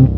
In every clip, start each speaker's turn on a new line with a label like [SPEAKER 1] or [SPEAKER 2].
[SPEAKER 1] Здорово,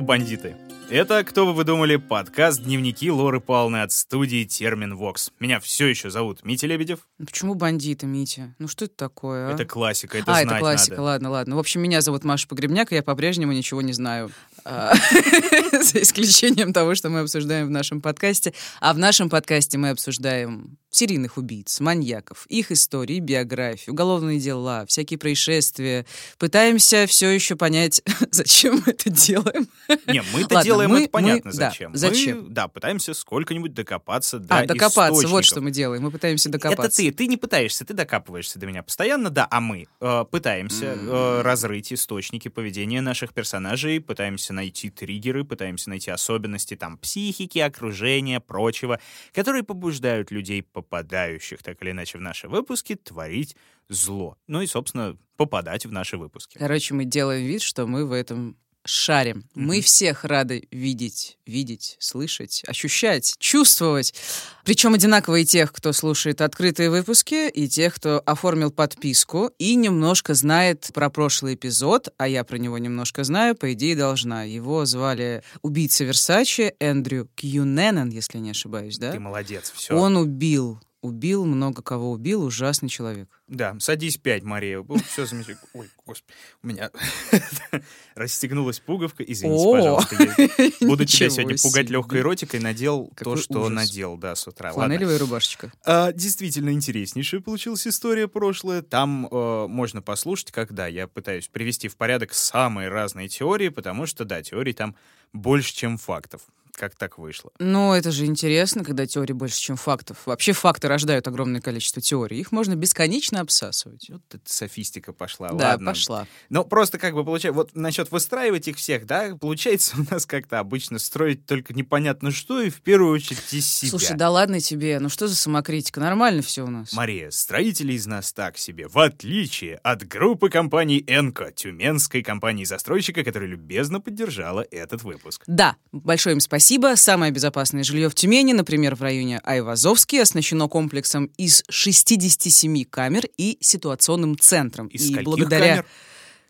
[SPEAKER 1] бандиты! Это, кто бы вы думали, подкаст «Дневники Лоры Павловны» от студии «Термин Вокс». Меня все еще зовут Митя Лебедев.
[SPEAKER 2] Почему бандиты, Митя? Ну что это такое, а?
[SPEAKER 1] Это классика, это
[SPEAKER 2] а,
[SPEAKER 1] знать
[SPEAKER 2] это классика,
[SPEAKER 1] надо.
[SPEAKER 2] ладно, ладно. В общем, меня зовут Маша Погребняк, и я по-прежнему ничего не знаю. А, За исключением того, что мы обсуждаем в нашем подкасте. А в нашем подкасте мы обсуждаем серийных убийц, маньяков, их истории, биографии, уголовные дела, всякие происшествия. Пытаемся все еще понять, зачем мы это делаем.
[SPEAKER 1] Не, мы-то
[SPEAKER 2] Ладно,
[SPEAKER 1] делаем
[SPEAKER 2] мы-
[SPEAKER 1] это понятно
[SPEAKER 2] мы- да,
[SPEAKER 1] зачем.
[SPEAKER 2] зачем?
[SPEAKER 1] Мы, да, пытаемся сколько-нибудь докопаться до
[SPEAKER 2] А, докопаться, вот что мы делаем. Мы пытаемся докопаться.
[SPEAKER 1] Это ты, ты не пытаешься, ты докапываешься до меня постоянно, да, а мы э, пытаемся э, разрыть источники поведения наших персонажей, пытаемся найти триггеры, пытаемся найти особенности там психики, окружения, прочего, которые побуждают людей, попадающих так или иначе в наши выпуски, творить зло. Ну и, собственно, попадать в наши выпуски.
[SPEAKER 2] Короче, мы делаем вид, что мы в этом шарим. Мы всех рады видеть, видеть, слышать, ощущать, чувствовать. Причем одинаково и тех, кто слушает открытые выпуски, и тех, кто оформил подписку и немножко знает про прошлый эпизод, а я про него немножко знаю, по идее должна. Его звали убийца Версачи Эндрю Кьюненен, если не ошибаюсь, да?
[SPEAKER 1] Ты молодец, все.
[SPEAKER 2] Он убил, убил, много кого убил, ужасный человек.
[SPEAKER 1] Да, садись пять, Мария. Все замечательно. Ой, господи, у меня расстегнулась пуговка. Извините, пожалуйста. Я буду тебя сегодня пугать легкой эротикой. Надел то, что надел, да, с утра.
[SPEAKER 2] Фланелевая рубашечка.
[SPEAKER 1] А, действительно интереснейшая получилась история прошлая. Там э, можно послушать, когда я пытаюсь привести в порядок самые разные теории, потому что, да, теорий там больше, чем фактов. Как так вышло?
[SPEAKER 2] Ну, это же интересно, когда теорий больше, чем фактов. Вообще факты рождают огромное количество теорий. Их можно бесконечно обсасывать.
[SPEAKER 1] Вот эта софистика пошла.
[SPEAKER 2] да,
[SPEAKER 1] Ладно.
[SPEAKER 2] пошла.
[SPEAKER 1] Ну, просто как бы получается, вот насчет выстраивать их всех, да, получается у нас как-то обычно строить только непонятно что и в первую очередь из себя.
[SPEAKER 2] Слушай, да ладно тебе, ну что за самокритика? Нормально все у нас.
[SPEAKER 1] Мария, строители из нас так себе, в отличие от группы компаний «Энко», тюменской компании-застройщика, которая любезно поддержала этот выпуск.
[SPEAKER 2] Да, большое им спасибо. Самое безопасное жилье в Тюмени, например, в районе Айвазовский, оснащено комплексом из 67 камер и ситуационным центром.
[SPEAKER 1] Из
[SPEAKER 2] и благодаря
[SPEAKER 1] камер?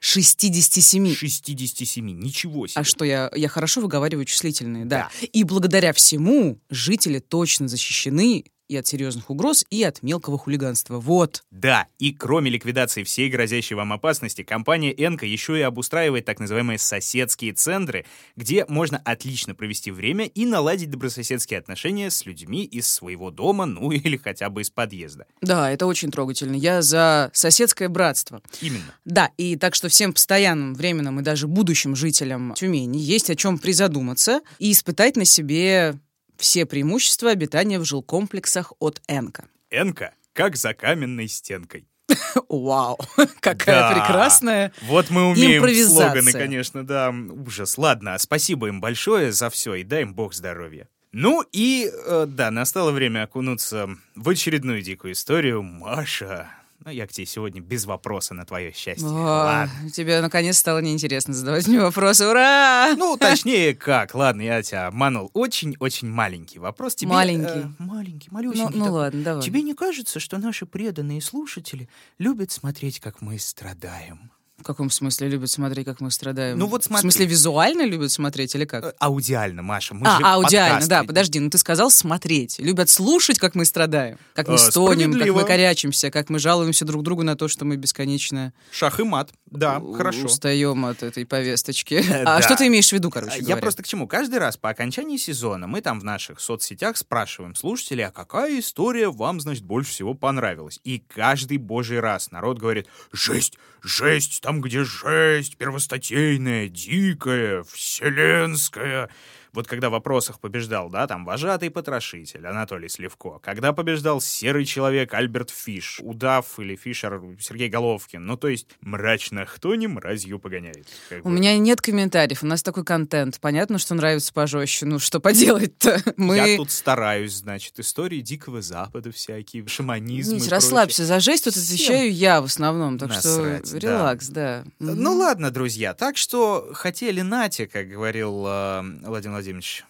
[SPEAKER 2] 67
[SPEAKER 1] 67, ничего себе.
[SPEAKER 2] А что, я, я хорошо выговариваю числительные, да. И благодаря всему жители точно защищены и от серьезных угроз, и от мелкого хулиганства. Вот.
[SPEAKER 1] Да, и кроме ликвидации всей грозящей вам опасности, компания «Энко» еще и обустраивает так называемые соседские центры, где можно отлично провести время и наладить добрососедские отношения с людьми из своего дома, ну или хотя бы из подъезда.
[SPEAKER 2] Да, это очень трогательно. Я за соседское братство.
[SPEAKER 1] Именно.
[SPEAKER 2] Да, и так что всем постоянным, временным и даже будущим жителям Тюмени есть о чем призадуматься и испытать на себе все преимущества обитания в жилкомплексах от Энка.
[SPEAKER 1] «Энко» как за каменной стенкой.
[SPEAKER 2] Вау, какая
[SPEAKER 1] Да.
[SPEAKER 2] прекрасная
[SPEAKER 1] Вот мы умеем слоганы, конечно, да. Ужас. Ладно, спасибо им большое за все и дай им бог здоровья. Ну и, э, да, настало время окунуться в очередную дикую историю. Маша, ну я к тебе сегодня без вопроса на твое счастье.
[SPEAKER 2] О,
[SPEAKER 1] Ладно.
[SPEAKER 2] тебе наконец стало неинтересно задавать мне вопросы. Ура!
[SPEAKER 1] Ну, точнее, как? Ладно, я тебя обманул. Очень-очень маленький вопрос. Тебе,
[SPEAKER 2] Маленький.
[SPEAKER 1] э, маленький,
[SPEAKER 2] Ну,
[SPEAKER 1] малюсенький.
[SPEAKER 2] ну
[SPEAKER 1] такой.
[SPEAKER 2] ладно, давай.
[SPEAKER 1] Тебе не кажется, что наши преданные слушатели любят смотреть, как мы страдаем?
[SPEAKER 2] В каком смысле любят смотреть, как мы страдаем?
[SPEAKER 1] Ну вот
[SPEAKER 2] В
[SPEAKER 1] смотри.
[SPEAKER 2] смысле визуально любят смотреть или как?
[SPEAKER 1] Э, Аудиально, Маша. Мы
[SPEAKER 2] а,
[SPEAKER 1] же
[SPEAKER 2] аудиально,
[SPEAKER 1] подкаст
[SPEAKER 2] да, подожди, ну ты сказал смотреть. Любят слушать, как мы страдаем, как мы
[SPEAKER 1] Э,
[SPEAKER 2] стонем, как мы корячимся, как мы жалуемся друг другу на то, что мы бесконечно
[SPEAKER 1] Шах и мат. Да, хорошо.
[SPEAKER 2] устаем от этой повесточки. А что ты имеешь в виду, короче
[SPEAKER 1] Я просто к чему? Каждый раз по окончании сезона мы там в наших соцсетях спрашиваем слушателей, а какая история вам, значит, больше всего понравилась? И каждый божий раз народ говорит, жесть, жесть, там, где жесть, первостатейная, дикая, вселенская. Вот когда в вопросах побеждал, да, там, вожатый потрошитель Анатолий Сливко, когда побеждал серый человек Альберт Фиш, удав или Фишер Сергей Головкин, ну, то есть мрачно кто не мразью погоняет. как
[SPEAKER 2] У
[SPEAKER 1] бы.
[SPEAKER 2] меня нет комментариев, у нас такой контент. Понятно, что нравится пожестче. Ну, что поделать-то? Мы...
[SPEAKER 1] Я тут стараюсь, значит, истории Дикого Запада всякие, шаманизм
[SPEAKER 2] Нить, расслабься, за жесть тут отвечаю я в основном, так
[SPEAKER 1] насрать,
[SPEAKER 2] что
[SPEAKER 1] да.
[SPEAKER 2] релакс, да.
[SPEAKER 1] Ну
[SPEAKER 2] Мгм.
[SPEAKER 1] ладно, друзья, так что хотели Нате, как говорил э, Владимир Владимирович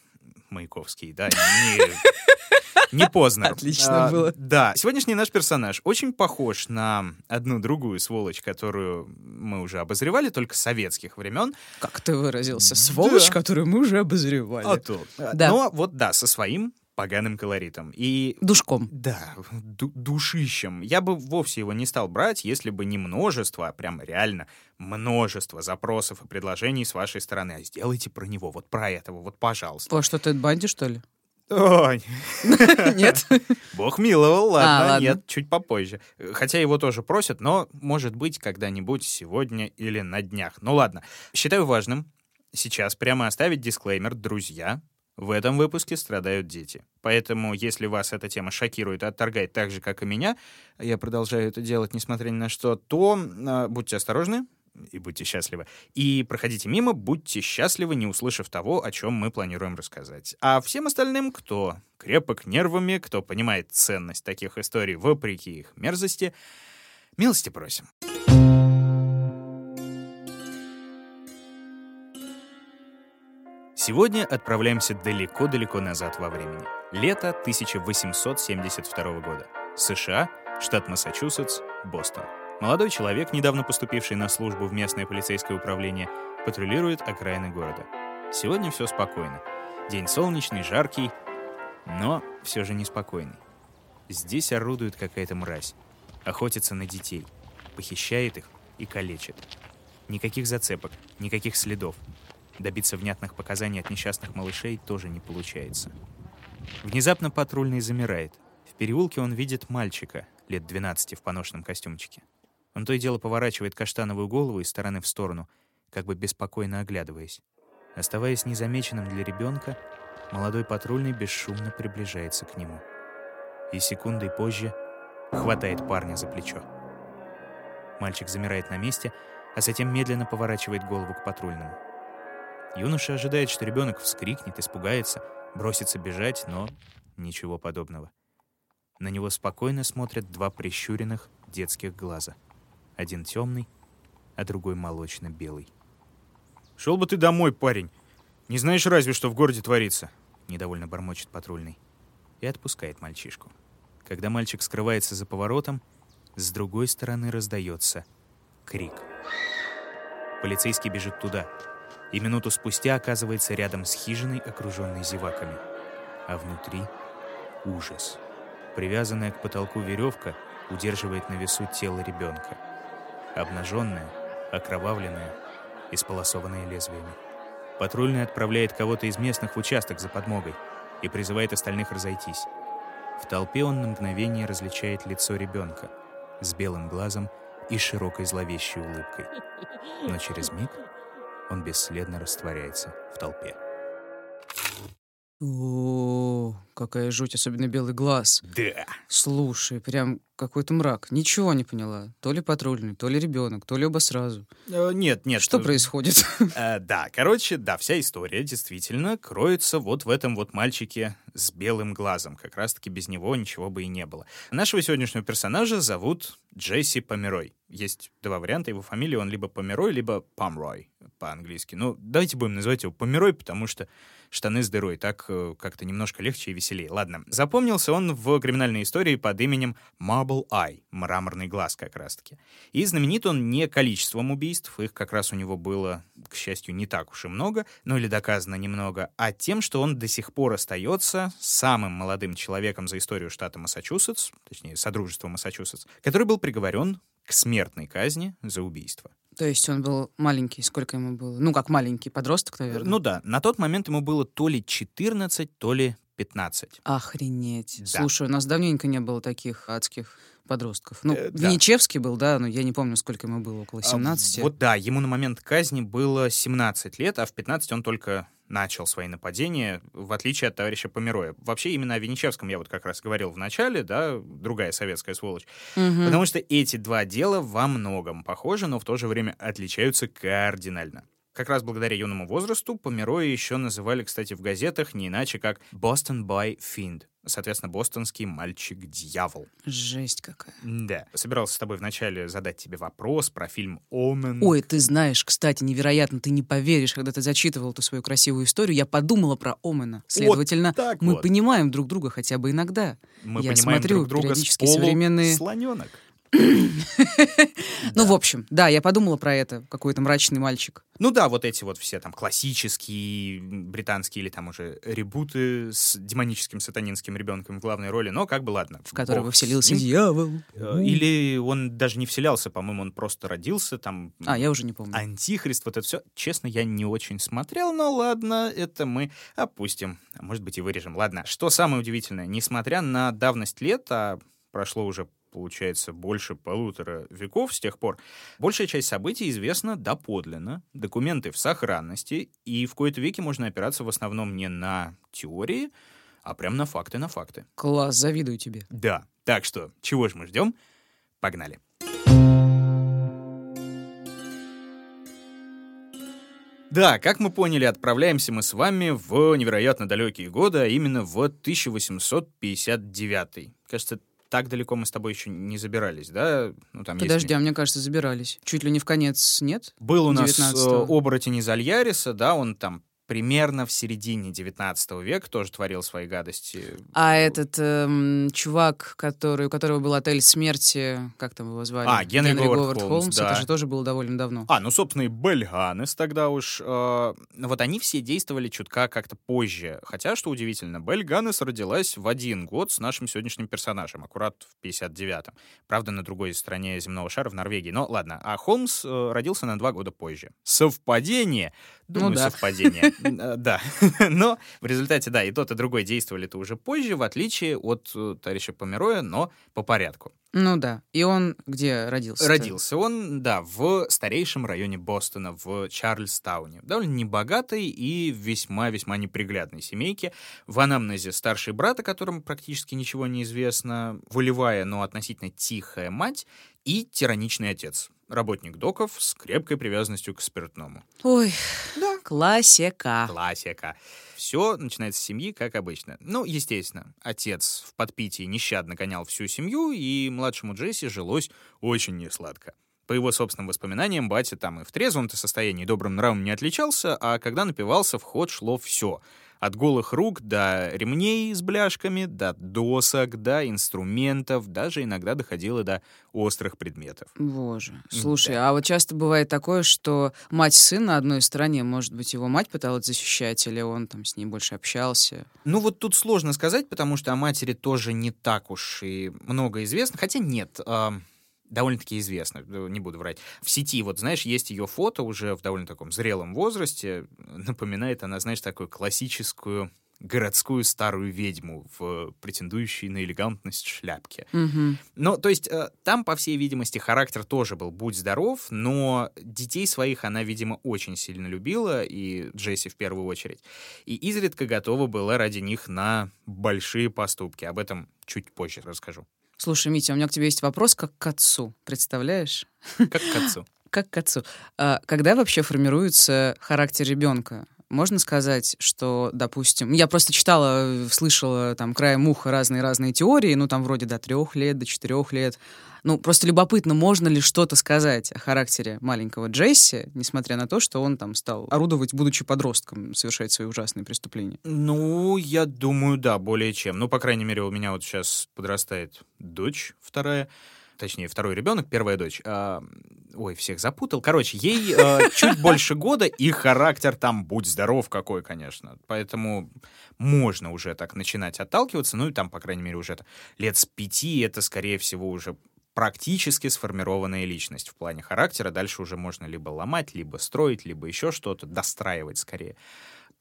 [SPEAKER 1] Маяковский, да, не, не поздно.
[SPEAKER 2] Отлично было.
[SPEAKER 1] Да, сегодняшний наш персонаж очень похож на одну другую сволочь, которую мы уже обозревали, только с советских времен.
[SPEAKER 2] Как ты выразился? Сволочь,
[SPEAKER 1] Да.
[SPEAKER 2] которую мы уже обозревали.
[SPEAKER 1] А то.
[SPEAKER 2] Да.
[SPEAKER 1] Но вот да, со своим поганым колоритом. И
[SPEAKER 2] Душком.
[SPEAKER 1] Да, ду- душищем. Я бы вовсе его не стал брать, если бы не множество, а прям реально множество запросов и предложений с вашей стороны. А сделайте про него, вот про этого, вот пожалуйста.
[SPEAKER 2] По что, Тед Банди, что ли? Нет?
[SPEAKER 1] бог миловал, ладно,
[SPEAKER 2] А, ладно.
[SPEAKER 1] нет, чуть попозже. Хотя его тоже просят, но, может быть, когда-нибудь сегодня или на днях. Ну ладно, считаю важным сейчас прямо оставить дисклеймер «Друзья». В этом выпуске страдают дети. Поэтому, если вас эта тема шокирует и отторгает так же, как и меня, я продолжаю это делать, несмотря ни на что, то э, будьте осторожны и будьте счастливы. И проходите мимо, будьте счастливы, не услышав того, о чем мы планируем рассказать. А всем остальным, кто крепок нервами, кто понимает ценность таких историй вопреки их мерзости, милости просим. Сегодня отправляемся далеко-далеко назад во времени. Лето 1872 года. США, штат Массачусетс, Бостон. Молодой человек, недавно поступивший на службу в местное полицейское управление, патрулирует окраины города. Сегодня все спокойно. День солнечный, жаркий, но все же неспокойный. Здесь орудует какая-то мразь. Охотится на детей, похищает их и калечит. Никаких зацепок, никаких следов. Добиться внятных показаний от несчастных малышей тоже не получается. Внезапно патрульный замирает. В переулке он видит мальчика, лет 12 в поношенном костюмчике. Он то и дело поворачивает каштановую голову из стороны в сторону, как бы беспокойно оглядываясь. Оставаясь незамеченным для ребенка, молодой патрульный бесшумно приближается к нему. И секундой позже хватает парня за плечо. Мальчик замирает на месте, а затем медленно поворачивает голову к патрульному. Юноша ожидает, что ребенок вскрикнет, испугается, бросится бежать, но ничего подобного. На него спокойно смотрят два прищуренных детских глаза. Один темный, а другой молочно-белый. «Шел бы ты домой, парень! Не знаешь разве, что в городе творится!» Недовольно бормочет патрульный. И отпускает мальчишку. Когда мальчик скрывается за поворотом, с другой стороны раздается крик. Полицейский бежит туда, и минуту спустя оказывается рядом с хижиной, окруженной зеваками. А внутри — ужас. Привязанная к потолку веревка удерживает на весу тело ребенка. Обнаженное, окровавленное, исполосованное лезвиями. Патрульный отправляет кого-то из местных в участок за подмогой и призывает остальных разойтись. В толпе он на мгновение различает лицо ребенка с белым глазом и широкой зловещей улыбкой. Но через миг он бесследно растворяется в толпе.
[SPEAKER 2] О, какая жуть, особенно белый глаз.
[SPEAKER 1] Да.
[SPEAKER 2] Слушай, прям какой-то мрак. Ничего не поняла. То ли патрульный, то ли ребенок, то ли оба сразу.
[SPEAKER 1] Э, Нет, нет.
[SPEAKER 2] Что
[SPEAKER 1] э,
[SPEAKER 2] происходит?
[SPEAKER 1] э, да, короче, да, вся история действительно кроется вот в этом вот мальчике с белым глазом. Как раз-таки без него ничего бы и не было. Нашего сегодняшнего персонажа зовут Джесси Померой. Есть два варианта его фамилии. Он либо Померой, либо Помрой по-английски. Ну, давайте будем называть его Померой, потому что штаны с дырой. Так э, как-то немножко легче и веселее. Ладно. Запомнился он в криминальной истории под именем Marble Eye. Мраморный глаз как раз-таки. И знаменит он не количеством убийств, их как раз у него было, к счастью, не так уж и много, ну или доказано немного, а тем, что он до сих пор остается самым молодым человеком за историю штата Массачусетс, точнее, Содружества Массачусетс, который был приговорен к смертной казни за убийство.
[SPEAKER 2] То есть он был маленький, сколько ему было? Ну, как маленький подросток, наверное.
[SPEAKER 1] Ну да, на тот момент ему было то ли 14, то ли 15.
[SPEAKER 2] Охренеть.
[SPEAKER 1] Да.
[SPEAKER 2] Слушай, у нас давненько не было таких адских подростков. Ну,
[SPEAKER 1] Э, да.
[SPEAKER 2] Венечевский был, да, но я не помню, сколько ему было, около
[SPEAKER 1] А,
[SPEAKER 2] 17.
[SPEAKER 1] Вот да, ему на момент казни было 17 лет, а в 15 он только начал свои нападения, в отличие от товарища Помероя. Вообще, именно о Венечевском я вот как раз говорил в начале, да, другая советская сволочь.
[SPEAKER 2] Мгм.
[SPEAKER 1] Потому что эти два дела во многом похожи, но в то же время отличаются кардинально. Как раз благодаря юному возрасту Помероя еще называли, кстати, в газетах не иначе как «Boston Boy Fiend», соответственно, бостонский мальчик-дьявол.
[SPEAKER 2] Жесть какая.
[SPEAKER 1] Да. Собирался с тобой вначале задать тебе вопрос про фильм «Омен».
[SPEAKER 2] Ой, ты знаешь, кстати, невероятно, ты не поверишь, когда ты зачитывал эту свою красивую историю, я подумала про Омена. Следовательно,
[SPEAKER 1] так
[SPEAKER 2] мы
[SPEAKER 1] вот.
[SPEAKER 2] понимаем друг друга хотя бы иногда.
[SPEAKER 1] Мы
[SPEAKER 2] я
[SPEAKER 1] понимаем
[SPEAKER 2] смотрю
[SPEAKER 1] друг друга
[SPEAKER 2] периодически
[SPEAKER 1] с полу
[SPEAKER 2] современные-
[SPEAKER 1] слоненок.
[SPEAKER 2] Ну, в общем, да, я подумала про это, какой-то мрачный мальчик.
[SPEAKER 1] Ну да, вот эти вот все там классические британские или там уже ребуты с демоническим сатанинским ребенком в главной роли, но как бы ладно.
[SPEAKER 2] в которого вселился дьявол.
[SPEAKER 1] Э, Или он даже не вселялся, по-моему, он просто родился там.
[SPEAKER 2] А, я уже не помню.
[SPEAKER 1] Антихрист, вот это все. Честно, я не очень смотрел, но ладно, это мы опустим. А может быть и вырежем. Ладно, что самое удивительное, несмотря на давность лет, а прошло уже получается, больше полутора веков с тех пор, большая часть событий известна доподлинно, документы в сохранности, и в кои-то веки можно опираться в основном не на теории, а прям на факты, на факты.
[SPEAKER 2] Класс, завидую тебе.
[SPEAKER 1] Да, так что, чего же мы ждем? Погнали. Да, как мы поняли, отправляемся мы с вами в невероятно далекие годы, а именно в 1859. Кажется, так далеко мы с тобой еще не забирались, да? Ну, там есть
[SPEAKER 2] Подожди, а мне кажется, забирались. Чуть ли не в конец, нет?
[SPEAKER 1] Был у нас
[SPEAKER 2] 19-го.
[SPEAKER 1] э, оборотень из Альяриса, да, он там примерно в середине 19 века тоже творил свои гадости.
[SPEAKER 2] А этот эм, чувак, который, у которого был отель смерти, как там его звали?
[SPEAKER 1] А, Генри Говард Холмс, да.
[SPEAKER 2] Это же тоже было довольно давно.
[SPEAKER 1] А, ну, собственно, и Бельганес тогда уж. э, вот они все действовали чутка как-то позже. Хотя, что удивительно, Бельганес родилась в один год с нашим сегодняшним персонажем, аккурат в 59-м. Правда, на другой стороне земного шара, в Норвегии. Но ладно, а Холмс э, родился на два года позже. Совпадение? Думаю,
[SPEAKER 2] Ну да.
[SPEAKER 1] совпадение. Э, Да. Но в результате, да, и тот, и другой действовали-то уже позже, в отличие от э, товарища Помероя, но по порядку.
[SPEAKER 2] Ну да. И он где родился?
[SPEAKER 1] Родился он, да, в старейшем районе Бостона, в Чарльстауне. Довольно небогатой и весьма-весьма неприглядной семейке. В анамнезе старший брат, о котором практически ничего не известно, волевая, но относительно тихая мать и тираничный отец. Работник доков с крепкой привязанностью к спиртному.
[SPEAKER 2] Ой,
[SPEAKER 1] Да.
[SPEAKER 2] классика.
[SPEAKER 1] Классика. Все начинается с семьи, как обычно. Ну, естественно, отец в подпитии нещадно гонял всю семью, и младшему Джесси жилось очень несладко. По его собственным воспоминаниям, батя там и в трезвом-то состоянии добрым нравом не отличался, а когда напивался, в ход шло все. От голых рук до ремней с бляшками, до досок, до инструментов, даже иногда доходило до острых предметов.
[SPEAKER 2] Боже. Слушай, а вот часто бывает такое, что мать сына на одной стороне, может быть, его мать пыталась защищать, или он там с ней больше общался.
[SPEAKER 1] Ну вот тут сложно сказать, потому что о матери тоже не так уж и много известно. Хотя нет, ам, довольно-таки известно, э, не буду врать. В сети, вот знаешь, есть ее фото уже в довольно таком зрелом возрасте. Напоминает она, знаешь, такую классическую городскую старую ведьму в претендующей на элегантность шляпке.
[SPEAKER 2] Мгм.
[SPEAKER 1] Ну, то есть э, там, по всей видимости, характер тоже был «будь здоров», но детей своих она, видимо, очень сильно любила, и Джесси в первую очередь, и изредка готова была ради них на большие поступки. Об этом чуть позже расскажу.
[SPEAKER 2] Слушай, Митя, у меня к тебе есть вопрос как к отцу. Представляешь?
[SPEAKER 1] Как к отцу.
[SPEAKER 2] Как к отцу. А когда вообще формируется характер ребенка? Можно сказать, что, допустим, я просто читала, слышала там краем уха разные-разные теории, ну там вроде до трех лет, до четырех лет. Ну, просто любопытно, можно ли что-то сказать о характере маленького Джесси, несмотря на то, что он там стал орудовать, будучи подростком, совершать свои ужасные преступления.
[SPEAKER 1] Ну, я думаю, да, более чем. Ну, по крайней мере, у меня вот сейчас подрастает дочь вторая, точнее, второй ребенок, первая дочь. А, ой, всех запутал. Короче, ей э, чуть больше года, и характер там, будь здоров какой, конечно. Поэтому можно уже так начинать отталкиваться. Ну, и там, по крайней мере, уже это лет с пяти, это, скорее всего, уже практически сформированная личность в плане характера. Дальше уже можно либо ломать, либо строить, либо еще что-то, достраивать скорее.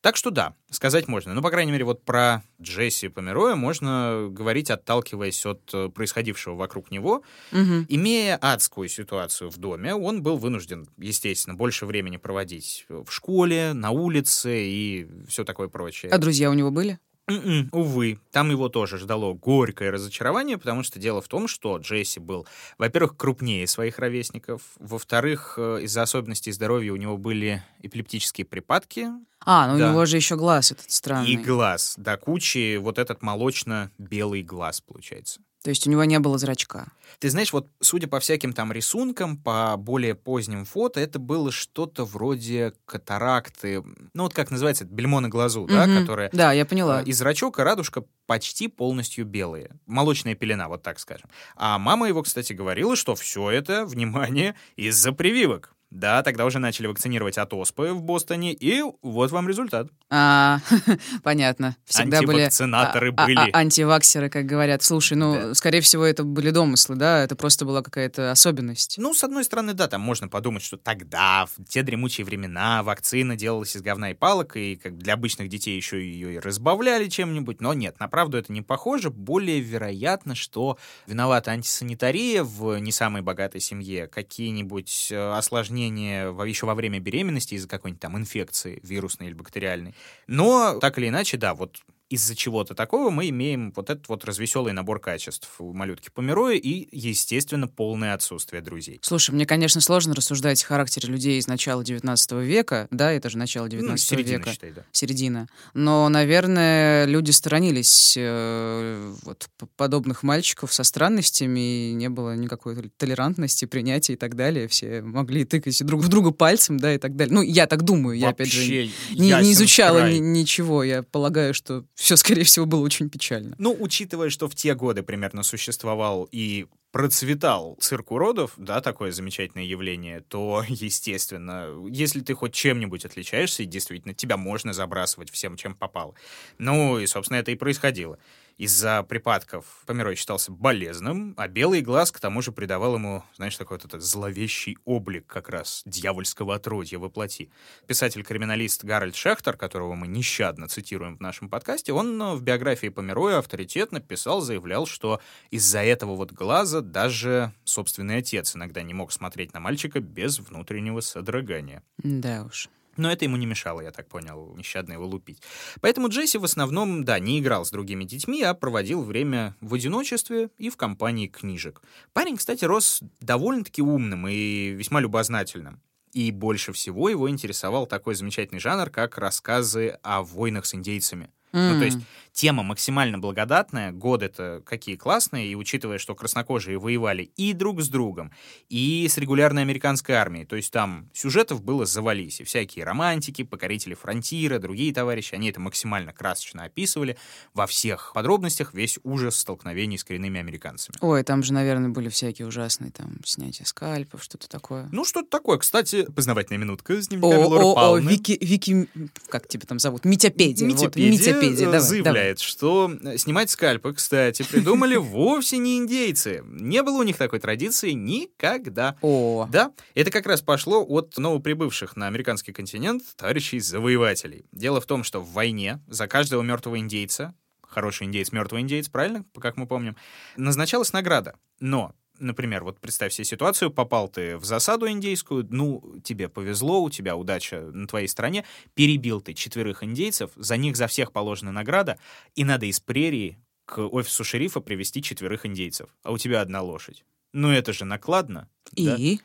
[SPEAKER 1] Так что да, сказать можно. Ну, по крайней мере, вот про Джесси Помероя можно говорить, отталкиваясь от э, происходившего вокруг него.
[SPEAKER 2] Мгм.
[SPEAKER 1] Имея адскую ситуацию в доме, он был вынужден, естественно, больше времени проводить в школе, на улице и все такое прочее.
[SPEAKER 2] А друзья у него были?
[SPEAKER 1] М-м, увы, там его тоже ждало горькое разочарование, потому что дело в том, что Джесси был, во-первых, крупнее своих ровесников, во-вторых, э, из-за особенностей здоровья у него были эпилептические припадки
[SPEAKER 2] А, ну
[SPEAKER 1] Да.
[SPEAKER 2] у него же еще глаз этот странный.
[SPEAKER 1] и глаз, до кучи вот этот молочно-белый глаз получается.
[SPEAKER 2] То есть у него не было зрачка.
[SPEAKER 1] Ты знаешь, вот судя по всяким там рисункам, по более поздним фото, это было что-то вроде катаракты, ну вот как называется, бельмо на глазу, да,
[SPEAKER 2] Мгм.
[SPEAKER 1] которое
[SPEAKER 2] Да, я поняла.
[SPEAKER 1] А, И зрачок, и радужка почти полностью белые. Молочная пелена, вот так скажем. А мама его, кстати, говорила, что все это, внимание, из-за прививок. Да, тогда уже начали вакцинировать от оспы в Бостоне, и вот вам результат.
[SPEAKER 2] А, понятно. Всегда были
[SPEAKER 1] Антивакцинаторы
[SPEAKER 2] а- а-
[SPEAKER 1] были.
[SPEAKER 2] а- антиваксеры, как говорят. Слушай, ну,
[SPEAKER 1] Да.
[SPEAKER 2] скорее всего, это были домыслы, да? Это просто была какая-то особенность.
[SPEAKER 1] Ну, с одной стороны, да, там можно подумать, что тогда, в те дремучие времена, вакцина делалась из говна и палок, и как для обычных детей еще ее и разбавляли чем-нибудь, но нет, на правду это не похоже. Более вероятно, что виновата антисанитария в не самой богатой семье, какие-нибудь э, осложнения во- еще во время беременности из-за какой-нибудь там инфекции, вирусной или бактериальной. Но, так или иначе, да, вот из-за чего-то такого мы имеем вот этот вот развеселый набор качеств у малютки Помероя и, естественно, полное отсутствие друзей.
[SPEAKER 2] Слушай, мне, конечно, сложно рассуждать о характере людей из начала 19 века. Да, это же начало 19
[SPEAKER 1] Ну, середина,
[SPEAKER 2] века.
[SPEAKER 1] считай, да.
[SPEAKER 2] середина. Но, наверное, люди сторонились э, вот, подобных мальчиков со странностями, и не было никакой тол- толерантности, принятия и так далее. Все могли тыкать друг в друга пальцем, да, и так далее. Ну, я так думаю, я, опять же, не, не изучала ни- ничего. Я полагаю, что все, скорее всего, было очень печально.
[SPEAKER 1] Ну, учитывая, что в те годы примерно существовал и процветал цирк уродов, да, такое замечательное явление, то, естественно, если ты хоть чем-нибудь отличаешься, и действительно, тебя можно забрасывать всем, чем попало. Ну, и, собственно, это и происходило. Из-за припадков Померой считался болезным, а белый глаз, к тому же, придавал ему, знаешь, такой вот этот зловещий облик как раз дьявольского отродья воплоти. Писатель-криминалист Гарольд Шехтер, которого мы нещадно цитируем в нашем подкасте, он э, в биографии Помероя авторитетно писал, заявлял, что из-за этого вот глаза даже собственный отец иногда не мог смотреть на мальчика без внутреннего содрогания.
[SPEAKER 2] Да уж.
[SPEAKER 1] Но это ему не мешало, я так понял, нещадно его лупить. Поэтому Джесси в основном, да, не играл с другими детьми, а проводил время в одиночестве и в компании книжек. Парень, кстати, рос довольно-таки умным и весьма любознательным. И больше всего его интересовал такой замечательный жанр, как рассказы о войнах с индейцами. Ну, то есть тема максимально благодатная, годы-то какие классные, и учитывая, что краснокожие воевали и друг с другом, и с регулярной американской армией, то есть там сюжетов было завались, и всякие романтики, покорители фронтира, другие товарищи, они это максимально красочно описывали, во всех подробностях весь ужас столкновений с коренными американцами.
[SPEAKER 2] Ой, там же, наверное, были всякие ужасные там снятия скальпов, что-то такое.
[SPEAKER 1] Ну, что-то такое. Кстати, познавательная минутка с дневниками
[SPEAKER 2] О,
[SPEAKER 1] Лоры Павловны.
[SPEAKER 2] Вики, Вики, как тебя там зовут? Митяпедия. вот,
[SPEAKER 1] Митяпедия,
[SPEAKER 2] Митяпедия,
[SPEAKER 1] э,
[SPEAKER 2] давай,
[SPEAKER 1] заявляет, что э, снимать скальпы, кстати, придумали вовсе не индейцы. Не было у них такой традиции никогда.
[SPEAKER 2] давай. О,
[SPEAKER 1] Да, это как раз пошло от новоприбывших на американский континент товарищей-завоевателей. Дело в том, что в войне за каждого мертвого индейца, хороший индейец, мертвый индейец, правильно, как мы помним, назначалась награда. Но Например, вот представь себе ситуацию, попал ты в засаду индейскую, ну, тебе повезло, у тебя удача на твоей стороне, перебил ты четверых индейцев, за них за всех положена награда, и надо из прерии к офису шерифа привести четверых индейцев, а у тебя одна лошадь. Ну, это же накладно. да?
[SPEAKER 2] и?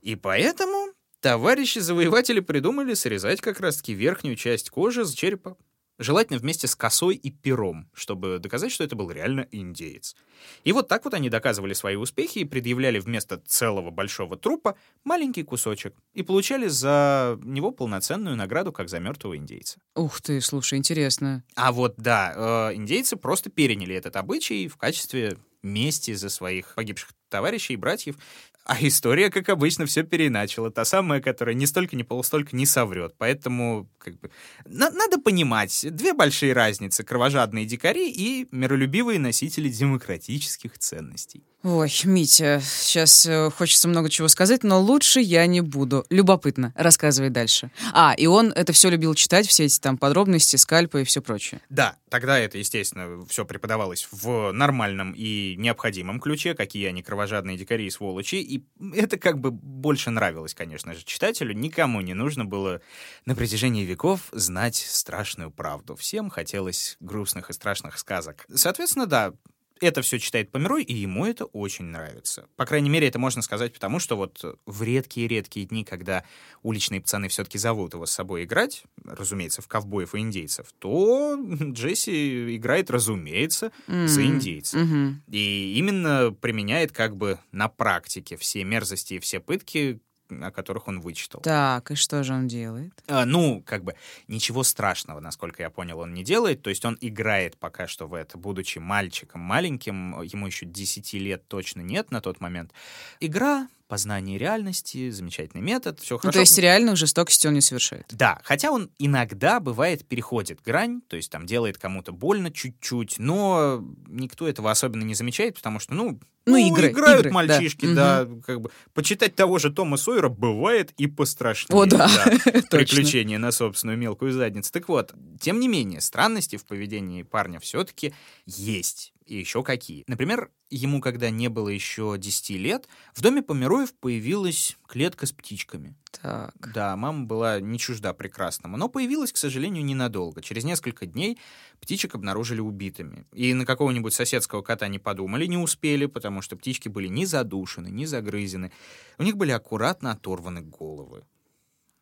[SPEAKER 1] И поэтому товарищи-завоеватели придумали срезать как раз-таки верхнюю часть кожи с черепа. Желательно вместе с косой и пером, чтобы доказать, что это был реально индеец. И вот так вот они доказывали свои успехи и предъявляли вместо целого большого трупа маленький кусочек. И получали за него полноценную награду, как за мертвого индейца.
[SPEAKER 2] Ух ты, слушай, интересно.
[SPEAKER 1] А вот, да, э, индейцы просто переняли этот обычай в качестве мести за своих погибших товарищей и братьев. А история, как обычно, все переначала. Та самая, которая ни столько, ни полустолько не соврет. Поэтому как бы, на- надо понимать, две большие разницы. Кровожадные дикари и миролюбивые носители демократических ценностей.
[SPEAKER 2] Ой, Митя, сейчас э, хочется много чего сказать, но лучше я не буду. Любопытно. Рассказывай дальше. А, и он это все любил читать, все эти там подробности, скальпы и все прочее.
[SPEAKER 1] Да, тогда это, естественно, все преподавалось в нормальном и необходимом ключе, какие они кровожадные дикари и сволочи, и это как бы больше нравилось, конечно же, читателю. Никому не нужно было на протяжении веков знать страшную правду. Всем хотелось грустных и страшных сказок. Соответственно, да, это все читает Померой, и ему это очень нравится. По крайней мере, это можно сказать потому, что вот в редкие-редкие дни, когда уличные пацаны все-таки зовут его с собой играть, разумеется, в ковбоев и индейцев, то Джесси играет, разумеется, за
[SPEAKER 2] М,
[SPEAKER 1] индейцев.
[SPEAKER 2] мгм.
[SPEAKER 1] И именно применяет как бы на практике все мерзости и все пытки, о которых он вычитал.
[SPEAKER 2] Так, и что же он делает?
[SPEAKER 1] А, ну, как бы ничего страшного, насколько я понял, он не делает. То есть он играет пока что в это, будучи мальчиком маленьким, ему еще 10 лет точно нет на тот момент. Игра, познание реальности, замечательный метод, все
[SPEAKER 2] Ну,
[SPEAKER 1] хорошо.
[SPEAKER 2] то есть реальных жестокостей он не совершает.
[SPEAKER 1] Да, хотя он иногда, бывает, переходит грань, то есть там делает кому-то больно чуть-чуть, но никто этого особенно не замечает, потому что, ну,
[SPEAKER 2] Ну, игры,
[SPEAKER 1] играют
[SPEAKER 2] игры, да.
[SPEAKER 1] мальчишки, да, как бы. Почитать того же Тома Сойера бывает и пострашнее.
[SPEAKER 2] О, да, точно.
[SPEAKER 1] Приключения на собственную мелкую задницу. Так вот, тем не менее, странности в поведении парня все-таки есть. И еще какие. Например, ему, когда не было еще 10 лет, в доме Помероев появилась клетка с птичками.
[SPEAKER 2] Так.
[SPEAKER 1] Да, мама была не чужда прекрасному, но появилась, к сожалению, ненадолго. Через несколько дней птичек обнаружили убитыми. И на какого-нибудь соседского кота не подумали, не успели, потому что птички были ни задушены, ни загрызены. У них были аккуратно оторваны головы.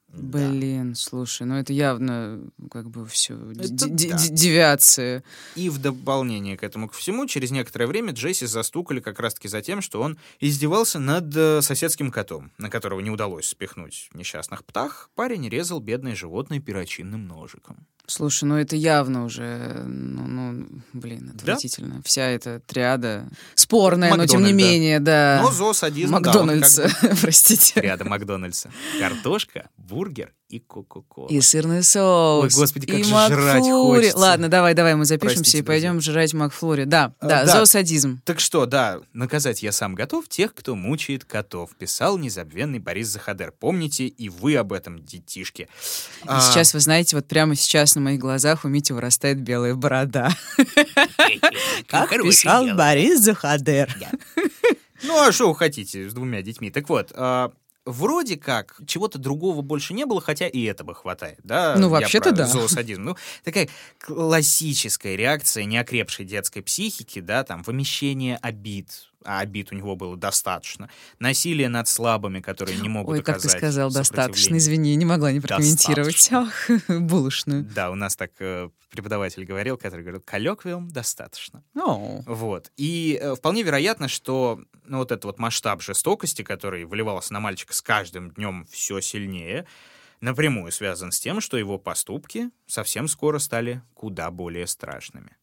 [SPEAKER 1] Да.
[SPEAKER 2] Блин, слушай, ну это явно как бы все
[SPEAKER 1] Это да.
[SPEAKER 2] девиация.
[SPEAKER 1] И в дополнение к этому ко всему, через некоторое время Джесси застукали как раз-таки за тем, что он издевался над э, соседским котом, на которого не удалось спихнуть несчастных птах. Парень резал бедное животное перочинным ножиком.
[SPEAKER 2] Слушай, ну это явно уже, ну, ну, блин,
[SPEAKER 1] Да?
[SPEAKER 2] отвратительно. Вся эта триада спорная, но тем не менее, да.
[SPEAKER 1] Но зоосадизм, да, он как
[SPEAKER 2] простите.
[SPEAKER 1] рядом Макдональдса. Картошка, бургер и кока-кола.
[SPEAKER 2] И сырный соус.
[SPEAKER 1] Ой, господи, как
[SPEAKER 2] и
[SPEAKER 1] же жрать
[SPEAKER 2] Макфлури.
[SPEAKER 1] хочется.
[SPEAKER 2] Ладно, давай, давай, мы запишемся
[SPEAKER 1] Простите,
[SPEAKER 2] и пойдем жрать Макфлури. Да,
[SPEAKER 1] А,
[SPEAKER 2] да,
[SPEAKER 1] да.
[SPEAKER 2] зоосадизм.
[SPEAKER 1] Так что, да, наказать я сам готов тех, кто мучает котов, писал незабвенный Борис Захадер. Помните и вы об этом, детишки.
[SPEAKER 2] И
[SPEAKER 1] А,
[SPEAKER 2] сейчас, вы знаете, вот прямо сейчас на моих глазах у Мити вырастает белая борода. Как писал. Борис Захадер.
[SPEAKER 1] Ну, а что вы хотите с двумя детьми? Так вот, а, вроде как чего-то другого больше не было, хотя и этого хватает, да?
[SPEAKER 2] Ну, вообще-то да.
[SPEAKER 1] Зоосадизм. Ну, такая классическая реакция неокрепшей детской психики, да, там, вымещение обид, а обид у него было достаточно. Насилие над слабыми, которые не могут
[SPEAKER 2] Ой, как ты сказал, достаточно. Извини, не могла не прокомментировать. Ах, булочную.
[SPEAKER 1] Да, у нас так э, преподаватель говорил, который говорил, коллоквиум достаточно.
[SPEAKER 2] О,
[SPEAKER 1] Вот. И э, вполне вероятно, что ну, вот этот вот масштаб жестокости, который выливался на мальчика с каждым днем все сильнее, напрямую связан с тем, что его поступки совсем скоро стали куда более страшными.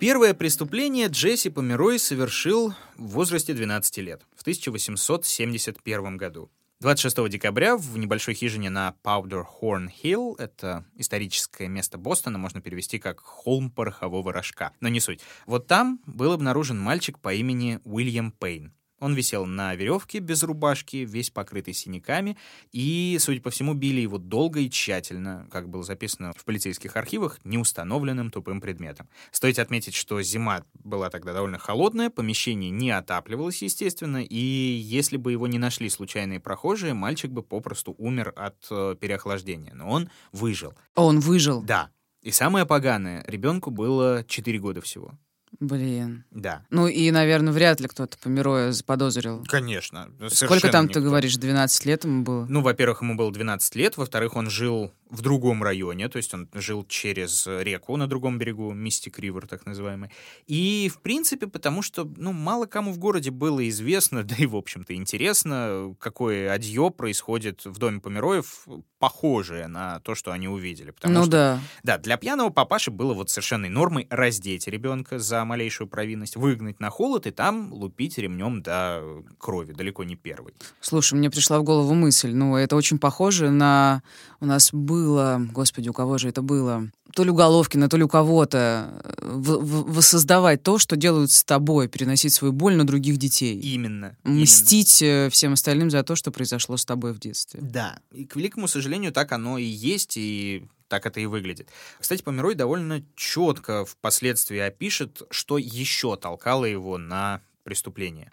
[SPEAKER 1] Первое преступление Джесси Померой совершил в возрасте 12 лет, в 1871 году. 26 декабря в небольшой хижине на Hill, это историческое место Бостона, можно перевести как «холм порохового рожка», но не суть. Вот там был обнаружен мальчик по имени Уильям Пейн. Он висел на веревке без рубашки, весь покрытый синяками, и, судя по всему, били его долго и тщательно, как было записано в полицейских архивах, неустановленным тупым предметом. Стоит отметить, что зима была тогда довольно холодная, помещение не отапливалось, естественно, и если бы его не нашли случайные прохожие, мальчик бы попросту умер от э, переохлаждения. Но он выжил.
[SPEAKER 2] он выжил.
[SPEAKER 1] Да. И самое поганое, ребенку было 4 года всего.
[SPEAKER 2] Блин.
[SPEAKER 1] Да.
[SPEAKER 2] Ну и, наверное, вряд ли кто-то Помероя заподозрил.
[SPEAKER 1] Конечно.
[SPEAKER 2] Сколько
[SPEAKER 1] совершенно
[SPEAKER 2] там, ты
[SPEAKER 1] никто.
[SPEAKER 2] говоришь, 12 лет ему было?
[SPEAKER 1] Ну, во-первых, ему было 12 лет, во-вторых, он жил в другом районе, то есть он жил через реку на другом берегу, Мистик Ривер так называемый. И, в принципе, потому что, ну, мало кому в городе было известно, да и, в общем-то, интересно, какое адье происходит в доме Помероев, похожее на то, что они увидели. Потому
[SPEAKER 2] ну
[SPEAKER 1] что,
[SPEAKER 2] да.
[SPEAKER 1] Да, для пьяного папаши было вот совершенной нормой раздеть ребенка за малейшую провинность, выгнать на холод и там лупить ремнем до крови, далеко не первый.
[SPEAKER 2] Слушай, мне пришла в голову мысль, ну, это очень похоже на... У нас было... Господи, у кого же это было? То ли у Головкина, то ли у кого-то в- в- воссоздавать то, что делают с тобой, переносить свою боль на других детей.
[SPEAKER 1] Именно. именно.
[SPEAKER 2] Мстить э, всем остальным за то, что произошло с тобой в детстве.
[SPEAKER 1] Да, и к великому сожалению, так оно и есть, и так это и выглядит. Кстати, Померой довольно четко впоследствии опишет, что еще толкало его на преступление.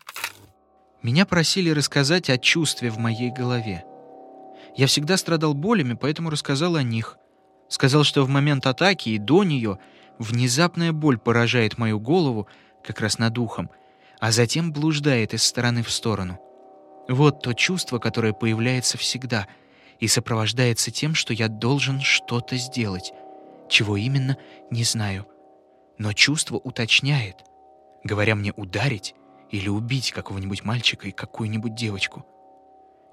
[SPEAKER 3] Меня просили рассказать о чувстве в моей голове. Я всегда страдал болями, поэтому рассказал о них. Сказал, что в момент атаки и до нее внезапная боль поражает мою голову как раз над ухом, а затем блуждает из стороны в сторону. Вот то чувство, которое появляется всегда и сопровождается тем, что я должен что-то сделать. Чего именно, не знаю. Но чувство уточняет, говоря мне ударить или убить какого-нибудь мальчика и какую-нибудь девочку.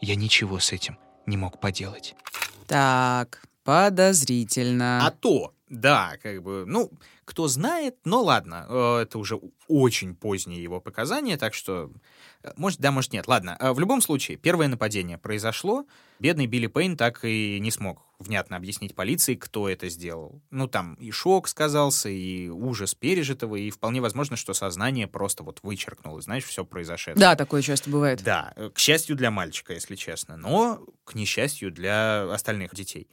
[SPEAKER 3] Я ничего с этим не мог поделать.
[SPEAKER 2] Так, подозрительно.
[SPEAKER 1] А то, да, как бы, ну, кто знает, но ладно, э, это уже очень поздние его показания, так что, э, может, да, может, нет. Ладно, э, в любом случае, первое нападение произошло, бедный Билли Пейн так и не смог внятно объяснить полиции, кто это сделал. Ну, там и шок сказался, и ужас пережитого, и вполне возможно, что сознание просто вот вычеркнуло, знаешь, все произошедшее.
[SPEAKER 2] Да, такое часто бывает.
[SPEAKER 1] Да, к счастью для мальчика, если честно, но к несчастью для остальных детей.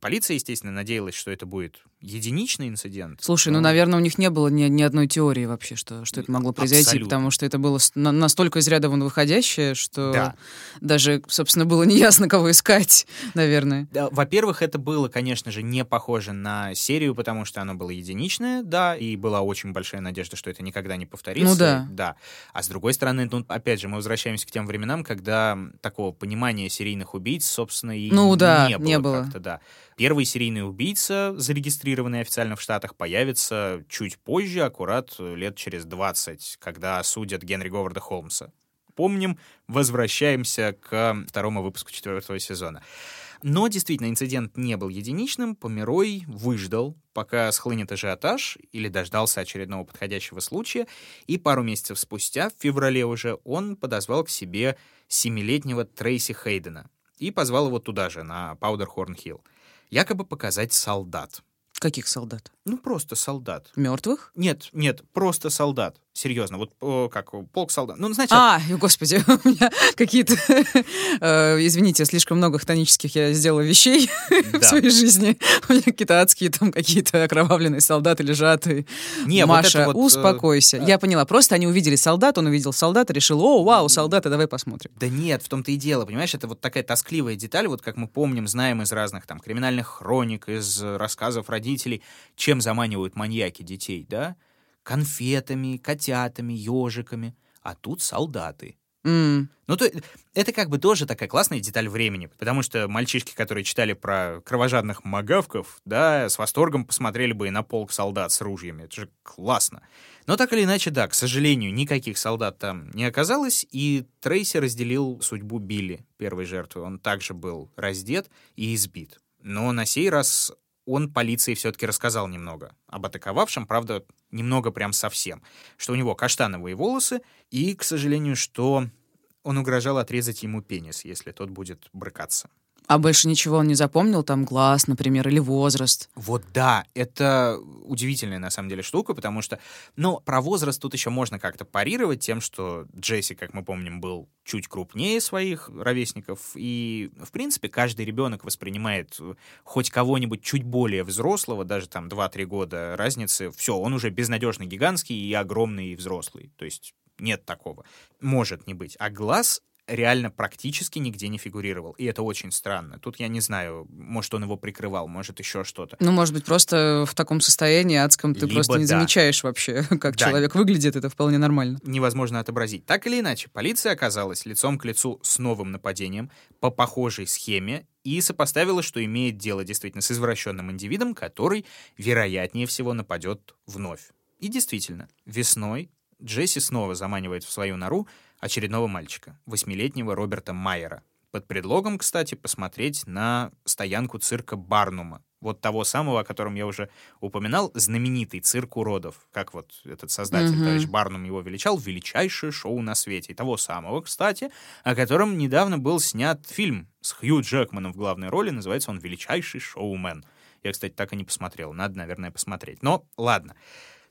[SPEAKER 1] Полиция, естественно, надеялась, что это будет единичный инцидент.
[SPEAKER 2] Слушай, ну,
[SPEAKER 1] но-
[SPEAKER 2] наверное, у них не было ни, ни одной теории вообще, что, что это могло произойти,
[SPEAKER 1] Абсолютно.
[SPEAKER 2] потому что это было на- настолько из ряда вон выходящее, что
[SPEAKER 1] Да.
[SPEAKER 2] даже, собственно, было неясно, кого искать, наверное.
[SPEAKER 1] Да, Во-первых, это было, конечно же, не похоже на серию, потому что оно было единичное, да, и была очень большая надежда, что это никогда не повторится.
[SPEAKER 2] Ну да.
[SPEAKER 1] Да. А с другой стороны, ну, опять же, мы возвращаемся к тем временам, когда такого понимания серийных убийц, собственно, и
[SPEAKER 2] Ну да,
[SPEAKER 1] не было.
[SPEAKER 2] не было.
[SPEAKER 1] как-то, да. Первый серийный убийца, зарегистрированный официально в Штатах, появится чуть позже, аккурат э, лет через 20, когда осудят Генри Говарда Холмса. Помним, возвращаемся к второму выпуску четвертого сезона. Но действительно, инцидент не был единичным. Померой выждал, пока схлынет ажиотаж, или дождался очередного подходящего случая, и пару месяцев спустя, в феврале уже, он подозвал к себе семилетнего Трейси Хейдена и позвал его туда же, на Паудерхорн-Хилл, якобы показать солдат.
[SPEAKER 2] Каких солдат?
[SPEAKER 1] Ну, просто солдат.
[SPEAKER 2] Мертвых?
[SPEAKER 1] Нет, нет, просто солдат. Серьезно, вот о, как полк солдат. Ну, знаете,
[SPEAKER 2] А, господи, у меня какие-то, э, извините, слишком много хтонических я сделала вещей в своей жизни. У меня какие-то адские там какие-то окровавленные солдаты лежат. И...
[SPEAKER 1] Не,
[SPEAKER 2] Маша,
[SPEAKER 1] вот, э,
[SPEAKER 2] успокойся. Я поняла, просто они увидели солдат, он увидел солдата, решил, о, вау, солдаты, давай посмотрим.
[SPEAKER 1] Да нет, в том-то и дело, понимаешь, это вот такая тоскливая деталь, вот как мы помним, знаем из разных там криминальных хроник, из рассказов родителей, чем заманивают маньяки детей, да? Конфетами, котятами, ежиками, а тут солдаты.
[SPEAKER 2] М,
[SPEAKER 1] Ну, то, это как бы тоже такая классная деталь времени, потому что мальчишки, которые читали про кровожадных магавков, да, с восторгом посмотрели бы и на полк солдат с ружьями. Это же классно. Но так или иначе, да, к сожалению, никаких солдат там не оказалось, и Трейси разделил судьбу Билли, первой жертвы. Он также был раздет и избит. Но на сей раз он полиции все-таки рассказал немного об атаковавшем, правда, немного прям совсем. Что у него каштановые волосы, и, к сожалению, что он угрожал отрезать ему пенис, если тот будет брыкаться.
[SPEAKER 2] А больше ничего он не запомнил, там глаз, например, или возраст.
[SPEAKER 1] Вот да, это удивительная на самом деле штука, потому что, ну, про возраст тут еще можно как-то парировать тем, что Джесси, как мы помним, был чуть крупнее своих ровесников, и, в принципе, каждый ребенок воспринимает э, хоть кого-нибудь чуть более взрослого, даже там 2-3 года разницы, все, он уже безнадежно гигантский и огромный и взрослый, то есть нет такого. Может не быть. А глаз реально практически нигде не фигурировал. И это очень странно. Тут я не знаю, может, он его прикрывал, может, еще что-то.
[SPEAKER 2] Ну, может быть, просто в таком состоянии адском ты
[SPEAKER 1] Либо
[SPEAKER 2] просто не
[SPEAKER 1] да.
[SPEAKER 2] замечаешь вообще, как
[SPEAKER 1] Да.
[SPEAKER 2] человек выглядит, это вполне нормально.
[SPEAKER 1] невозможно отобразить. Так или иначе, полиция оказалась лицом к лицу с новым нападением по похожей схеме и сопоставила, что имеет дело действительно с извращенным индивидом, который, вероятнее всего, нападет вновь. И действительно, весной Джесси снова заманивает в свою нору очередного мальчика, восьмилетнего Роберта Майера, под предлогом, кстати, посмотреть на стоянку цирка Барнума, вот того самого, о котором я уже упоминал, знаменитый цирк уродов, как вот этот создатель,
[SPEAKER 2] Мгм.
[SPEAKER 1] товарищ Барнум его величал, величайшее шоу на свете. И того самого, кстати, о котором недавно был снят фильм с Хью Джекманом в главной роли, называется он «Величайший шоумен». Я, кстати, так и не посмотрел, надо, наверное, посмотреть. Но ладно,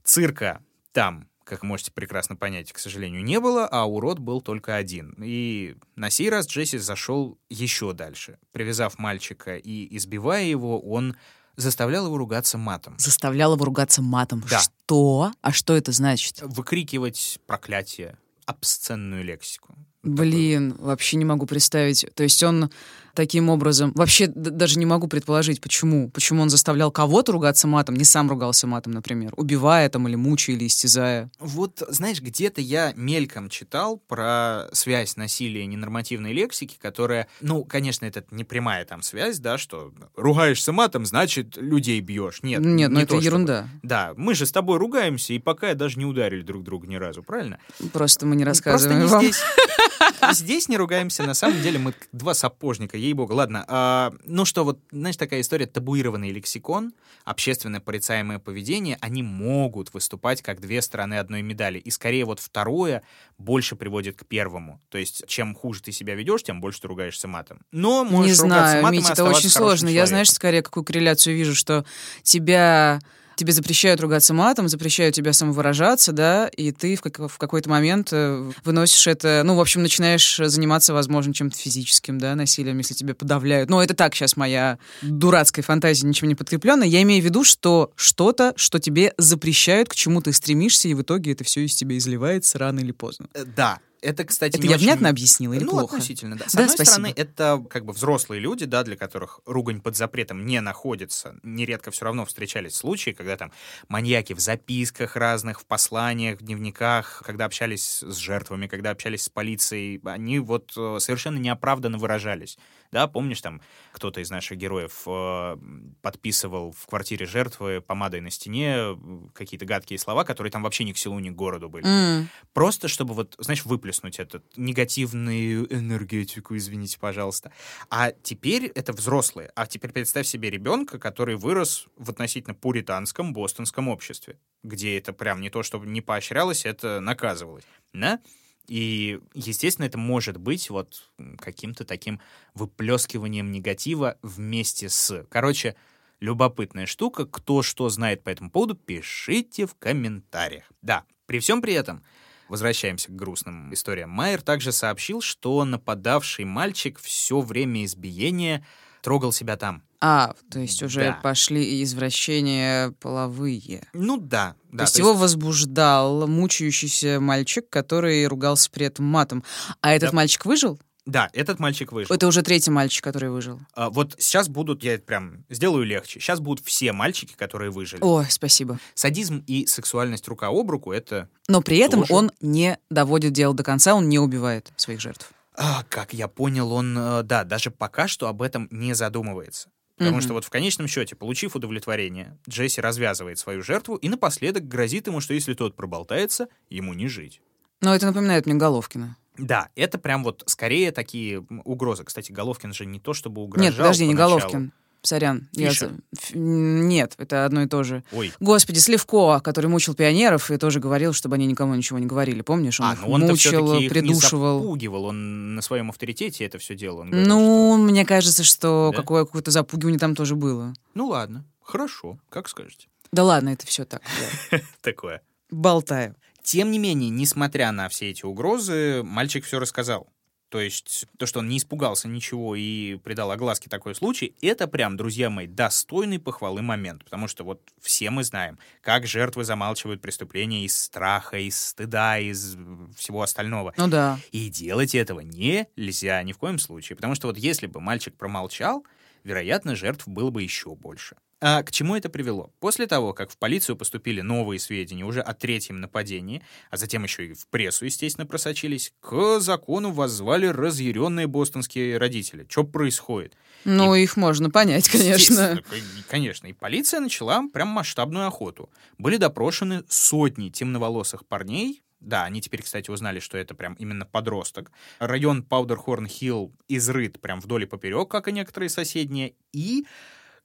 [SPEAKER 1] цирка там как можете прекрасно понять, к сожалению, не было, а урод был только один. И на сей раз Джесси зашел еще дальше. Привязав мальчика и избивая его, он заставлял его ругаться матом.
[SPEAKER 2] Заставлял его ругаться матом.
[SPEAKER 1] Да.
[SPEAKER 2] Что? А что это значит?
[SPEAKER 1] Выкрикивать проклятие, обсценную лексику.
[SPEAKER 2] Блин, вообще не могу представить. То есть он таким образом... Вообще даже не могу предположить, почему. Почему он заставлял кого-то ругаться матом, не сам ругался матом, например, убивая там или мучая, или истязая.
[SPEAKER 1] Вот, знаешь, где-то я мельком читал про связь насилия и ненормативной лексики, которая, ну, конечно, это не прямая там связь, да, что ругаешься матом, значит, людей бьешь. Нет,
[SPEAKER 2] Нет, ну
[SPEAKER 1] не
[SPEAKER 2] это
[SPEAKER 1] то, чтобы-
[SPEAKER 2] ерунда.
[SPEAKER 1] Да, мы же с тобой ругаемся, и пока даже не ударили друг друга ни разу, правильно?
[SPEAKER 2] Просто мы не
[SPEAKER 1] Просто
[SPEAKER 2] рассказываем
[SPEAKER 1] не
[SPEAKER 2] вам.
[SPEAKER 1] здесь. Здесь не ругаемся, на самом деле мы два сапожника, ей-богу. Ладно, а, ну что, вот, знаешь, такая история, табуированный лексикон, общественно порицаемое поведение, они могут выступать как две стороны одной медали. И скорее вот второе больше приводит к первому. То есть, чем хуже ты себя ведешь, тем больше ты ругаешься матом. Но можешь
[SPEAKER 2] Не
[SPEAKER 1] ругаться
[SPEAKER 2] знаю,
[SPEAKER 1] матом и
[SPEAKER 2] Митя, это очень сложно. Я,
[SPEAKER 1] человеком.
[SPEAKER 2] знаешь, скорее какую корреляцию вижу, что тебя тебе запрещают ругаться матом, запрещают тебя самовыражаться, да, и ты в, как- в какой-то момент э, выносишь это, ну, в общем, начинаешь заниматься, возможно, чем-то физическим, да, насилием, если тебя подавляют. Ну, это так сейчас моя дурацкая фантазия, ничем не подкрепленная. Я имею в виду, что что-то, что тебе запрещают, к чему ты стремишься, и в итоге это все из тебя изливается рано или поздно.
[SPEAKER 1] Э, Да, это, кстати,
[SPEAKER 2] Это я
[SPEAKER 1] очень-
[SPEAKER 2] внятно объяснила или
[SPEAKER 1] ну,
[SPEAKER 2] плохо?
[SPEAKER 1] относительно, да. С
[SPEAKER 2] Да,
[SPEAKER 1] одной
[SPEAKER 2] спасибо.
[SPEAKER 1] стороны, это как бы взрослые люди, да, для которых ругань под запретом не находится. Нередко все равно встречались случаи, когда там маньяки в записках разных, в посланиях, в дневниках, когда общались с жертвами, когда общались с полицией, они вот э, совершенно неоправданно выражались. Да, помнишь, там кто-то из наших героев э, подписывал в квартире жертвы помадой на стене э, какие-то гадкие слова, которые там вообще ни к селу, ни к городу были.
[SPEAKER 2] М.
[SPEAKER 1] Просто чтобы вот, знаешь, выплеснуть эту негативную энергетику, извините, пожалуйста. А теперь это взрослые. А теперь представь себе ребенка, который вырос в относительно пуританском бостонском обществе, где это прям не то, чтобы не поощрялось, это наказывалось. Да? И, естественно, это может быть вот каким-то таким выплескиванием негатива вместе с... Короче, любопытная штука. Кто что знает по этому поводу, пишите в комментариях. Да, при всем при этом, возвращаемся к грустным историям, Майер также сообщил, что нападавший мальчик все время избиения трогал себя там.
[SPEAKER 2] А, то есть уже
[SPEAKER 1] Да.
[SPEAKER 2] пошли извращения половые.
[SPEAKER 1] Ну да, да.
[SPEAKER 2] то есть его возбуждал мучающийся мальчик, который ругался при этом матом. А этот
[SPEAKER 1] Да.
[SPEAKER 2] мальчик выжил?
[SPEAKER 1] Да, этот мальчик вышел.
[SPEAKER 2] Это уже третий мальчик, который выжил.
[SPEAKER 1] А, вот сейчас будут, я это прям сделаю легче, сейчас будут все мальчики, которые выжили.
[SPEAKER 2] Ой, спасибо.
[SPEAKER 1] Садизм и сексуальность рука об руку — это
[SPEAKER 2] Но при этом
[SPEAKER 1] Тоже.
[SPEAKER 2] он не доводит дело до конца, он не убивает своих жертв.
[SPEAKER 1] А, как я понял, он, э, да, даже пока что об этом не задумывается. Потому
[SPEAKER 2] Мгм.
[SPEAKER 1] что вот в конечном счете, получив удовлетворение, Джесси развязывает свою жертву и напоследок грозит ему, что если тот проболтается, ему не жить.
[SPEAKER 2] Но это напоминает мне Головкина.
[SPEAKER 1] Да, это прям вот скорее такие угрозы. Кстати, Головкин же не то чтобы угрожал
[SPEAKER 2] Нет, подожди, не
[SPEAKER 1] поначалу.
[SPEAKER 2] Головкин. Сорян. я
[SPEAKER 1] Фишер.
[SPEAKER 2] за- Ф- Нет, это одно и то же.
[SPEAKER 1] Ой,
[SPEAKER 2] Господи, Сливко, который мучил пионеров и тоже говорил, чтобы они никому ничего не говорили. Помнишь? Он
[SPEAKER 1] а,
[SPEAKER 2] их
[SPEAKER 1] ну
[SPEAKER 2] мучил,
[SPEAKER 1] их не
[SPEAKER 2] придушивал.
[SPEAKER 1] запугивал, он на своем авторитете это все делал. Говорил,
[SPEAKER 2] Ну, мне кажется, что
[SPEAKER 1] Да?
[SPEAKER 2] какое- какое-то запугивание там тоже было.
[SPEAKER 1] что, ну ладно, хорошо, как скажете.
[SPEAKER 2] Да ладно, это все так.
[SPEAKER 1] Такое.
[SPEAKER 2] Болтаю.
[SPEAKER 1] Тем не менее, несмотря на все эти угрозы, мальчик все рассказал. То есть то, что он не испугался ничего и придал огласке такой случай, это прям, друзья мои, достойный похвалы момент. Потому что вот все мы знаем, как жертвы замалчивают преступления из страха, из стыда, из всего остального.
[SPEAKER 2] Ну да.
[SPEAKER 1] И делать этого нельзя ни в коем случае. Потому что вот если бы мальчик промолчал, вероятно, жертв было бы еще больше. А к чему это привело? После того, как в полицию поступили новые сведения уже о третьем нападении, а затем еще и в прессу, естественно, просочились, к закону воззвали разъяренные бостонские родители. Что происходит?
[SPEAKER 2] Ну, и, их можно понять, конечно.
[SPEAKER 1] Конечно. И полиция начала прям масштабную охоту. Были допрошены сотни темноволосых парней, да, они теперь, кстати, узнали, что это прям именно подросток. Район Паудерхорн-Хилл изрыт прям вдоль и поперек, как и некоторые соседние. И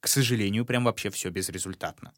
[SPEAKER 1] к сожалению, прям вообще все безрезультатно.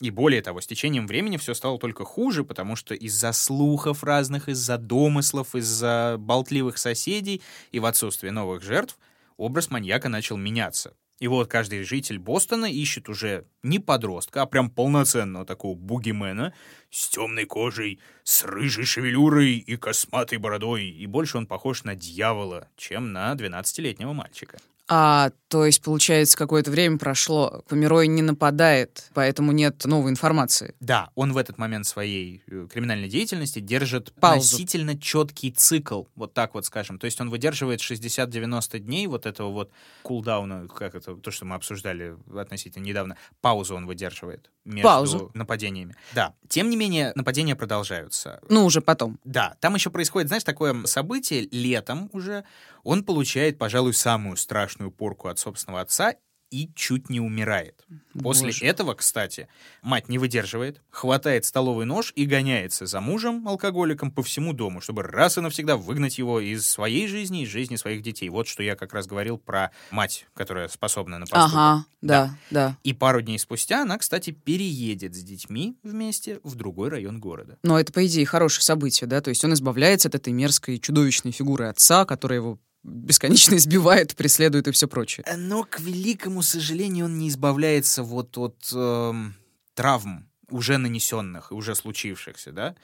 [SPEAKER 1] И более того, с течением времени все стало только хуже, потому что из-за слухов разных, из-за домыслов, из-за болтливых соседей и в отсутствие новых жертв образ маньяка начал меняться. И вот каждый житель Бостона ищет уже не подростка, а прям полноценного такого бугимена с темной кожей, с рыжей шевелюрой и косматой бородой. И больше он похож на дьявола, чем на 12-летнего мальчика.
[SPEAKER 2] А, то есть, получается, какое-то время прошло, Померой не нападает, поэтому нет новой информации.
[SPEAKER 1] Да, он в этот момент своей э, криминальной деятельности держит
[SPEAKER 2] Паузу.
[SPEAKER 1] относительно четкий цикл, вот так вот скажем. То есть он выдерживает 60-90 дней вот этого вот кулдауна, как это, то, что мы обсуждали относительно недавно, паузу он выдерживает между
[SPEAKER 2] Паузу.
[SPEAKER 1] нападениями. Да. Тем не менее, нападения продолжаются.
[SPEAKER 2] Ну, уже потом.
[SPEAKER 1] Да, там еще происходит, знаешь, такое событие летом уже. Он получает, пожалуй, самую страшную порку от собственного отца и чуть не умирает. После
[SPEAKER 2] Боже.
[SPEAKER 1] этого, кстати, мать не выдерживает, хватает столовый нож и гоняется за мужем, алкоголиком, по всему дому, чтобы раз и навсегда выгнать его из своей жизни, из жизни своих детей. Вот что я как раз говорил про мать, которая способна на поступок.
[SPEAKER 2] Ага, да, да.
[SPEAKER 1] И пару дней спустя она, кстати, переедет с детьми вместе в другой район города.
[SPEAKER 2] Но это, по идее, хорошее событие, да? То есть он избавляется от этой мерзкой, чудовищной фигуры отца, которая его бесконечно избивает, преследует и все прочее.
[SPEAKER 1] Но, к великому сожалению, он не избавляется вот от эм, травм, уже нанесенных, уже случившихся, да?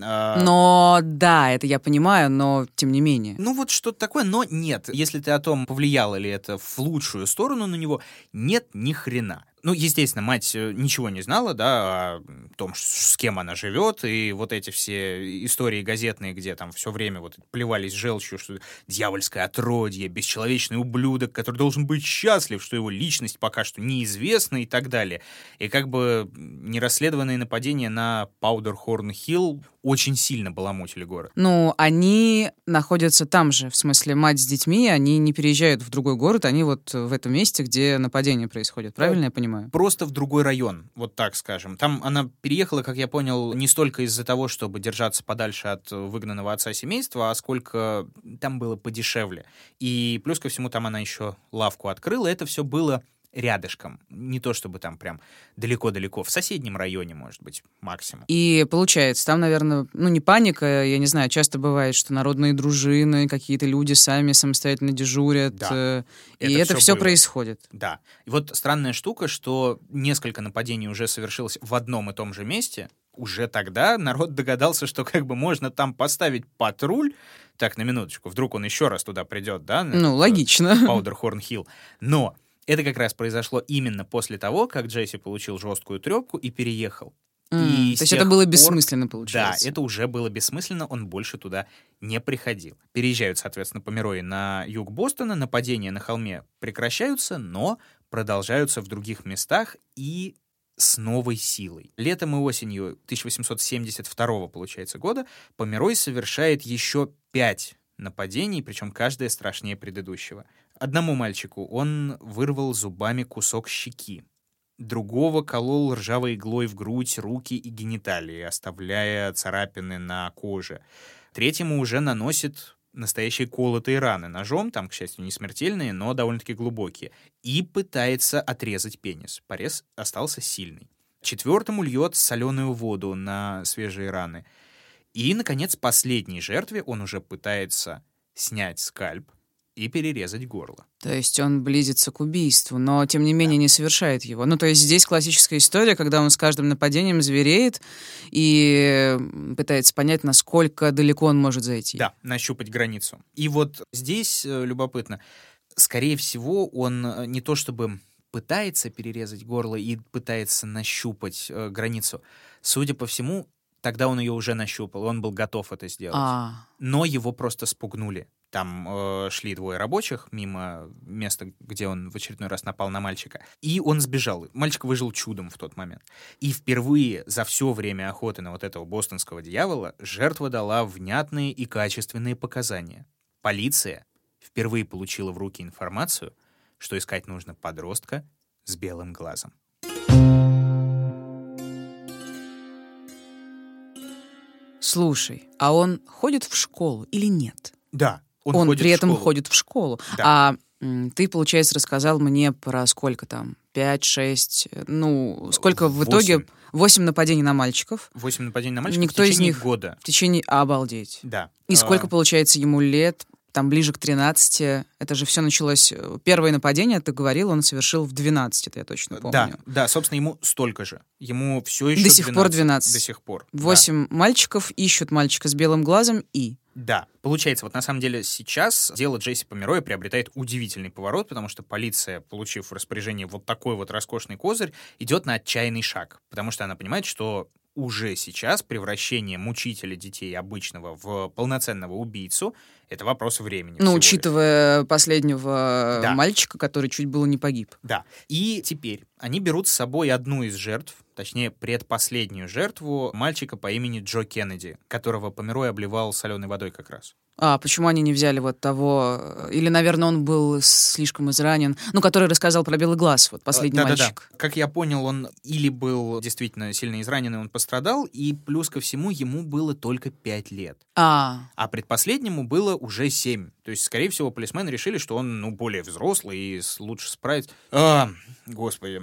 [SPEAKER 1] А,
[SPEAKER 2] Но да, это я понимаю, но тем не менее.
[SPEAKER 1] Ну вот что-то такое, но нет. Если ты о том, повлияло ли это в лучшую сторону на него, нет ни хрена. Ну, естественно, мать э, ничего не знала, да, о том, с кем она живет, и вот эти все истории газетные, где там все время вот плевались желчью, что дьявольское отродье, бесчеловечный ублюдок, который должен быть счастлив, что его личность пока что неизвестна и так далее. И как бы нерасследованные нападения на Паудерхорн-Хилл очень сильно баламутили город.
[SPEAKER 2] Ну, они находятся там же, в смысле, мать с детьми, они не переезжают в другой город, они вот в этом месте, где нападение происходит. Правильно я понимаю?
[SPEAKER 1] Просто в другой район, вот так скажем. Там она переехала, как я понял, не столько из-за того, чтобы держаться подальше от выгнанного отца семейства, а сколько там было подешевле. И плюс ко всему там она еще лавку открыла. Это все было рядышком. Не то чтобы там прям далеко-далеко. В соседнем районе, может быть, максимум.
[SPEAKER 2] И получается, там, наверное, ну не паника, я не знаю, часто бывает, что народные дружины, какие-то люди сами самостоятельно дежурят,
[SPEAKER 1] Да.
[SPEAKER 2] э, и
[SPEAKER 1] Это
[SPEAKER 2] это
[SPEAKER 1] всё
[SPEAKER 2] все
[SPEAKER 1] было.
[SPEAKER 2] происходит.
[SPEAKER 1] Да. И вот странная штука, что несколько нападений уже совершилось в одном и том же месте. Уже тогда народ догадался, что как бы можно там поставить патруль. Так, на минуточку, вдруг он еще раз туда придет, да? на
[SPEAKER 2] Ну,
[SPEAKER 1] этот,
[SPEAKER 2] логично.
[SPEAKER 1] Паудерхорн-Хилл. Но это как раз произошло именно после того, как Джесси получил жесткую трепку и переехал. И
[SPEAKER 2] То есть это было
[SPEAKER 1] пор-
[SPEAKER 2] бессмысленно,
[SPEAKER 1] Да,
[SPEAKER 2] получается.
[SPEAKER 1] это уже было бессмысленно, он больше туда не приходил. Переезжают, соответственно, Померои на юг Бостона, нападения на холме прекращаются, но продолжаются в других местах и с новой силой. Летом и осенью 1872 получается, года Померой совершает еще пять нападений, причем каждое страшнее предыдущего. Одному мальчику он вырвал зубами кусок щеки, другого колол ржавой иглой в грудь, руки и гениталии, оставляя царапины на коже. Третьему уже наносит настоящие колотые раны ножом, там, к счастью, не смертельные, но довольно-таки глубокие, и пытается отрезать пенис. Порез остался сильный. Четвертому льет соленую воду на свежие раны. И, наконец, последней жертве он уже пытается снять скальп, и перерезать горло.
[SPEAKER 2] То есть он близится к убийству, но тем не менее не совершает его. Ну, то есть здесь классическая история, когда он с каждым нападением звереет и пытается понять, насколько далеко он может зайти.
[SPEAKER 1] Да, нащупать границу. И вот здесь э, любопытно. Скорее всего, он э, не то чтобы пытается перерезать горло и пытается нащупать э, границу. Судя по всему, тогда он ее уже нащупал, он был готов это сделать.
[SPEAKER 2] А,
[SPEAKER 1] Но его просто спугнули. Там э, шли двое рабочих мимо места, где он в очередной раз напал на мальчика. И он сбежал. Мальчик выжил чудом в тот момент. И впервые за все время охоты на вот этого бостонского дьявола жертва дала внятные и качественные показания. Полиция впервые получила в руки информацию, что искать нужно подростка с белым глазом.
[SPEAKER 2] слушай, а он ходит в школу или нет?
[SPEAKER 1] Да, он,
[SPEAKER 2] Он, при
[SPEAKER 1] в
[SPEAKER 2] этом
[SPEAKER 1] школу.
[SPEAKER 2] ходит в школу.
[SPEAKER 1] Да.
[SPEAKER 2] А ты, получается, рассказал мне про сколько там? Пять, шесть, э, ну, сколько в итоге?
[SPEAKER 1] Восемь.
[SPEAKER 2] Нападений на мальчиков
[SPEAKER 1] Восемь нападений на мальчика
[SPEAKER 2] Никто
[SPEAKER 1] в
[SPEAKER 2] из
[SPEAKER 1] течение
[SPEAKER 2] них-
[SPEAKER 1] года.
[SPEAKER 2] в течение... Обалдеть.
[SPEAKER 1] Да.
[SPEAKER 2] И
[SPEAKER 1] А,
[SPEAKER 2] сколько, получается, ему лет? Там ближе к 13. Это же все началось... э, Первое нападение, ты говорил, он совершил в 12, это я точно помню.
[SPEAKER 1] Да, да, собственно, ему столько же. Ему все еще
[SPEAKER 2] До сих пор 12.
[SPEAKER 1] До сих пор. да.
[SPEAKER 2] Восемь мальчиков ищут мальчика с белым глазом и...
[SPEAKER 1] Да. Получается, вот на самом деле сейчас дело Джесси Помероя приобретает удивительный поворот, потому что полиция, получив в распоряжение вот такой вот роскошный козырь, идет на отчаянный шаг, потому что она понимает, что уже сейчас превращение мучителя детей обычного в полноценного убийцу — это вопрос времени.
[SPEAKER 2] Ну,
[SPEAKER 1] всего лишь.
[SPEAKER 2] учитывая последнего
[SPEAKER 1] Да.
[SPEAKER 2] мальчика, который чуть было не погиб.
[SPEAKER 1] Да. И теперь они берут с собой одну из жертв, точнее, предпоследнюю жертву мальчика по имени Джо Кеннеди, которого Померой обливал соленой водой как раз.
[SPEAKER 2] А почему они не взяли вот того... э, Или, наверное, он был слишком изранен. Ну, который рассказал про белый глаз, вот последний
[SPEAKER 1] Да-да-да.
[SPEAKER 2] мальчик.
[SPEAKER 1] Как я понял, он или был действительно сильно изранен, и он пострадал, и плюс ко всему ему было только 5 лет.
[SPEAKER 2] А,
[SPEAKER 1] А предпоследнему было уже 7. То есть, скорее всего, полисмены решили, что он, ну, более взрослый и лучше справится. А, господи.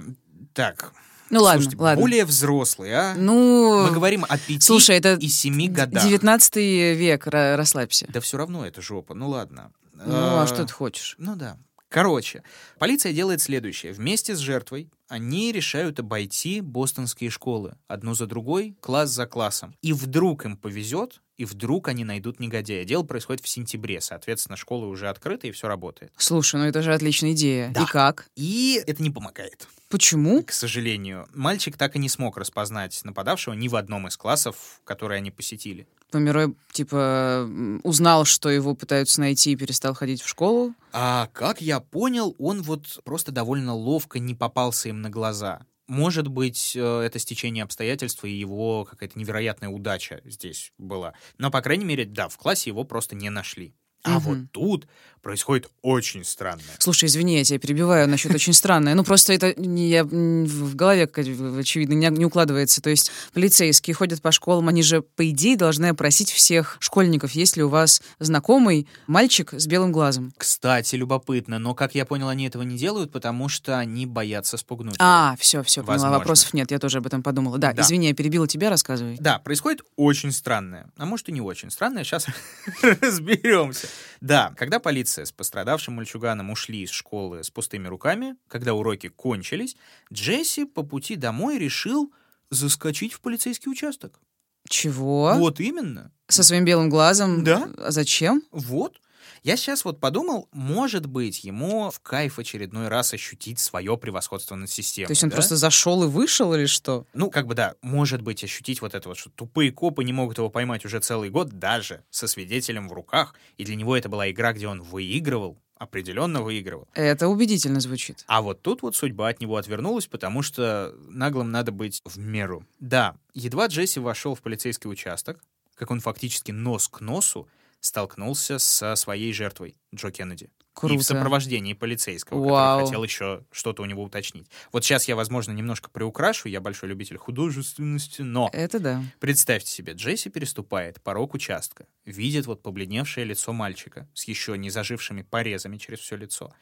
[SPEAKER 1] Так.
[SPEAKER 2] Ну ладно,
[SPEAKER 1] Слушайте,
[SPEAKER 2] ладно.
[SPEAKER 1] более взрослый, а?
[SPEAKER 2] Ну,
[SPEAKER 1] Мы говорим о 5
[SPEAKER 2] слушай, это
[SPEAKER 1] и 7 годах.
[SPEAKER 2] 19 век, ра- расслабься.
[SPEAKER 1] Да все равно это жопа. Ну ладно.
[SPEAKER 2] Ну, а
[SPEAKER 1] А,
[SPEAKER 2] что ты хочешь?
[SPEAKER 1] Ну да. Короче, полиция делает следующее. Вместе с жертвой они решают обойти бостонские школы, одну за другой, класс за классом. И вдруг им повезет, и вдруг они найдут негодяя. Дело происходит в сентябре, соответственно, школы уже открыты, и все работает.
[SPEAKER 2] Слушай, ну это же отличная идея.
[SPEAKER 1] Да.
[SPEAKER 2] И как?
[SPEAKER 1] И это не помогает,
[SPEAKER 2] Почему?
[SPEAKER 1] к сожалению. Мальчик так и не смог распознать нападавшего ни в одном из классов, которые они посетили.
[SPEAKER 2] Померой, типа, узнал, что его пытаются найти и перестал ходить в школу.
[SPEAKER 1] А как я понял, он вот просто довольно ловко не попался им на глаза. Может быть, э, это стечение обстоятельств и его какая-то невероятная удача здесь была. Но, по крайней мере, да, в классе его просто не нашли. А
[SPEAKER 2] Мгм.
[SPEAKER 1] вот тут происходит очень странное.
[SPEAKER 2] Слушай, извини, я тебя перебиваю насчет очень странное. Ну, просто это не, я, в голове, как, очевидно, не, не укладывается. То есть полицейские ходят по школам, они же, по идее, должны опросить всех школьников, есть ли у вас знакомый мальчик с белым глазом.
[SPEAKER 1] Кстати, любопытно, но, как я понял, они этого не делают, потому что они боятся спугнуть.
[SPEAKER 2] А, все, все, поняла,
[SPEAKER 1] Возможно.
[SPEAKER 2] вопросов нет, я тоже об этом подумала. Да,
[SPEAKER 1] Да.
[SPEAKER 2] извини, я перебила тебя, рассказывай.
[SPEAKER 1] Да, происходит очень странное. А может и не очень странное, сейчас разберемся. Да, когда полиция с пострадавшим мальчуганом ушли из школы с пустыми руками, когда уроки кончились, Джесси по пути домой решил заскочить в полицейский участок.
[SPEAKER 2] Чего?
[SPEAKER 1] Вот именно.
[SPEAKER 2] Со своим белым глазом?
[SPEAKER 1] Да.
[SPEAKER 2] А зачем?
[SPEAKER 1] Вот. Я сейчас вот подумал, может быть, ему в кайф очередной раз ощутить свое превосходство над системой.
[SPEAKER 2] То есть он
[SPEAKER 1] да?
[SPEAKER 2] просто зашел и вышел или что?
[SPEAKER 1] Ну, как бы да, может быть, ощутить вот это вот, что тупые копы не могут его поймать уже целый год, даже со свидетелем в руках. И для него это была игра, где он выигрывал, определенно выигрывал.
[SPEAKER 2] Это убедительно звучит.
[SPEAKER 1] А вот тут вот судьба от него отвернулась, потому что наглым надо быть в меру. Да, едва Джесси вошел в полицейский участок, как он фактически нос к носу столкнулся со своей жертвой, Джо Кеннеди. И в
[SPEAKER 2] Круто.
[SPEAKER 1] сопровождении полицейского,
[SPEAKER 2] Вау.
[SPEAKER 1] который хотел еще что-то у него уточнить. Вот сейчас я, возможно, немножко приукрашу, я большой любитель художественности, но
[SPEAKER 2] Это да.
[SPEAKER 1] представьте себе, Джесси переступает порог участка, видит вот побледневшее лицо мальчика с еще не зажившими порезами через все лицо.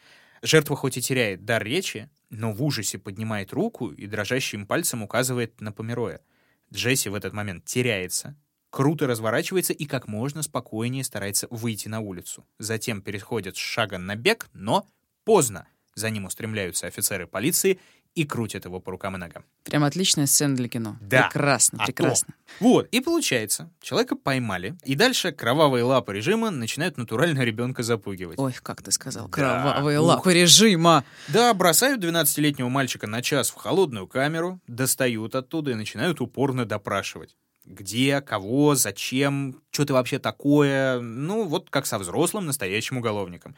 [SPEAKER 1] Жертва хоть и теряет дар речи, но в ужасе поднимает руку и дрожащим пальцем указывает на Помероя. Джесси в этот момент теряется, круто разворачивается и как можно спокойнее старается выйти на улицу. Затем переходит с шага на бег, но поздно. За ним устремляются офицеры полиции и крутят его по рукам и ногам.
[SPEAKER 2] Прям отличная сцена для кино.
[SPEAKER 1] Да.
[SPEAKER 2] Прекрасно,
[SPEAKER 1] А
[SPEAKER 2] прекрасно.
[SPEAKER 1] Вот, и получается, человека поймали, и дальше кровавые лапы режима начинают натурально ребенка запугивать.
[SPEAKER 2] Ой, как ты сказал,
[SPEAKER 1] Да.
[SPEAKER 2] кровавые
[SPEAKER 1] Ух
[SPEAKER 2] лапы режима.
[SPEAKER 1] Да, бросают 12-летнего мальчика на час в холодную камеру, достают оттуда и начинают упорно допрашивать. Где, кого, зачем, что ты вообще такое, ну, вот как со взрослым настоящим уголовником.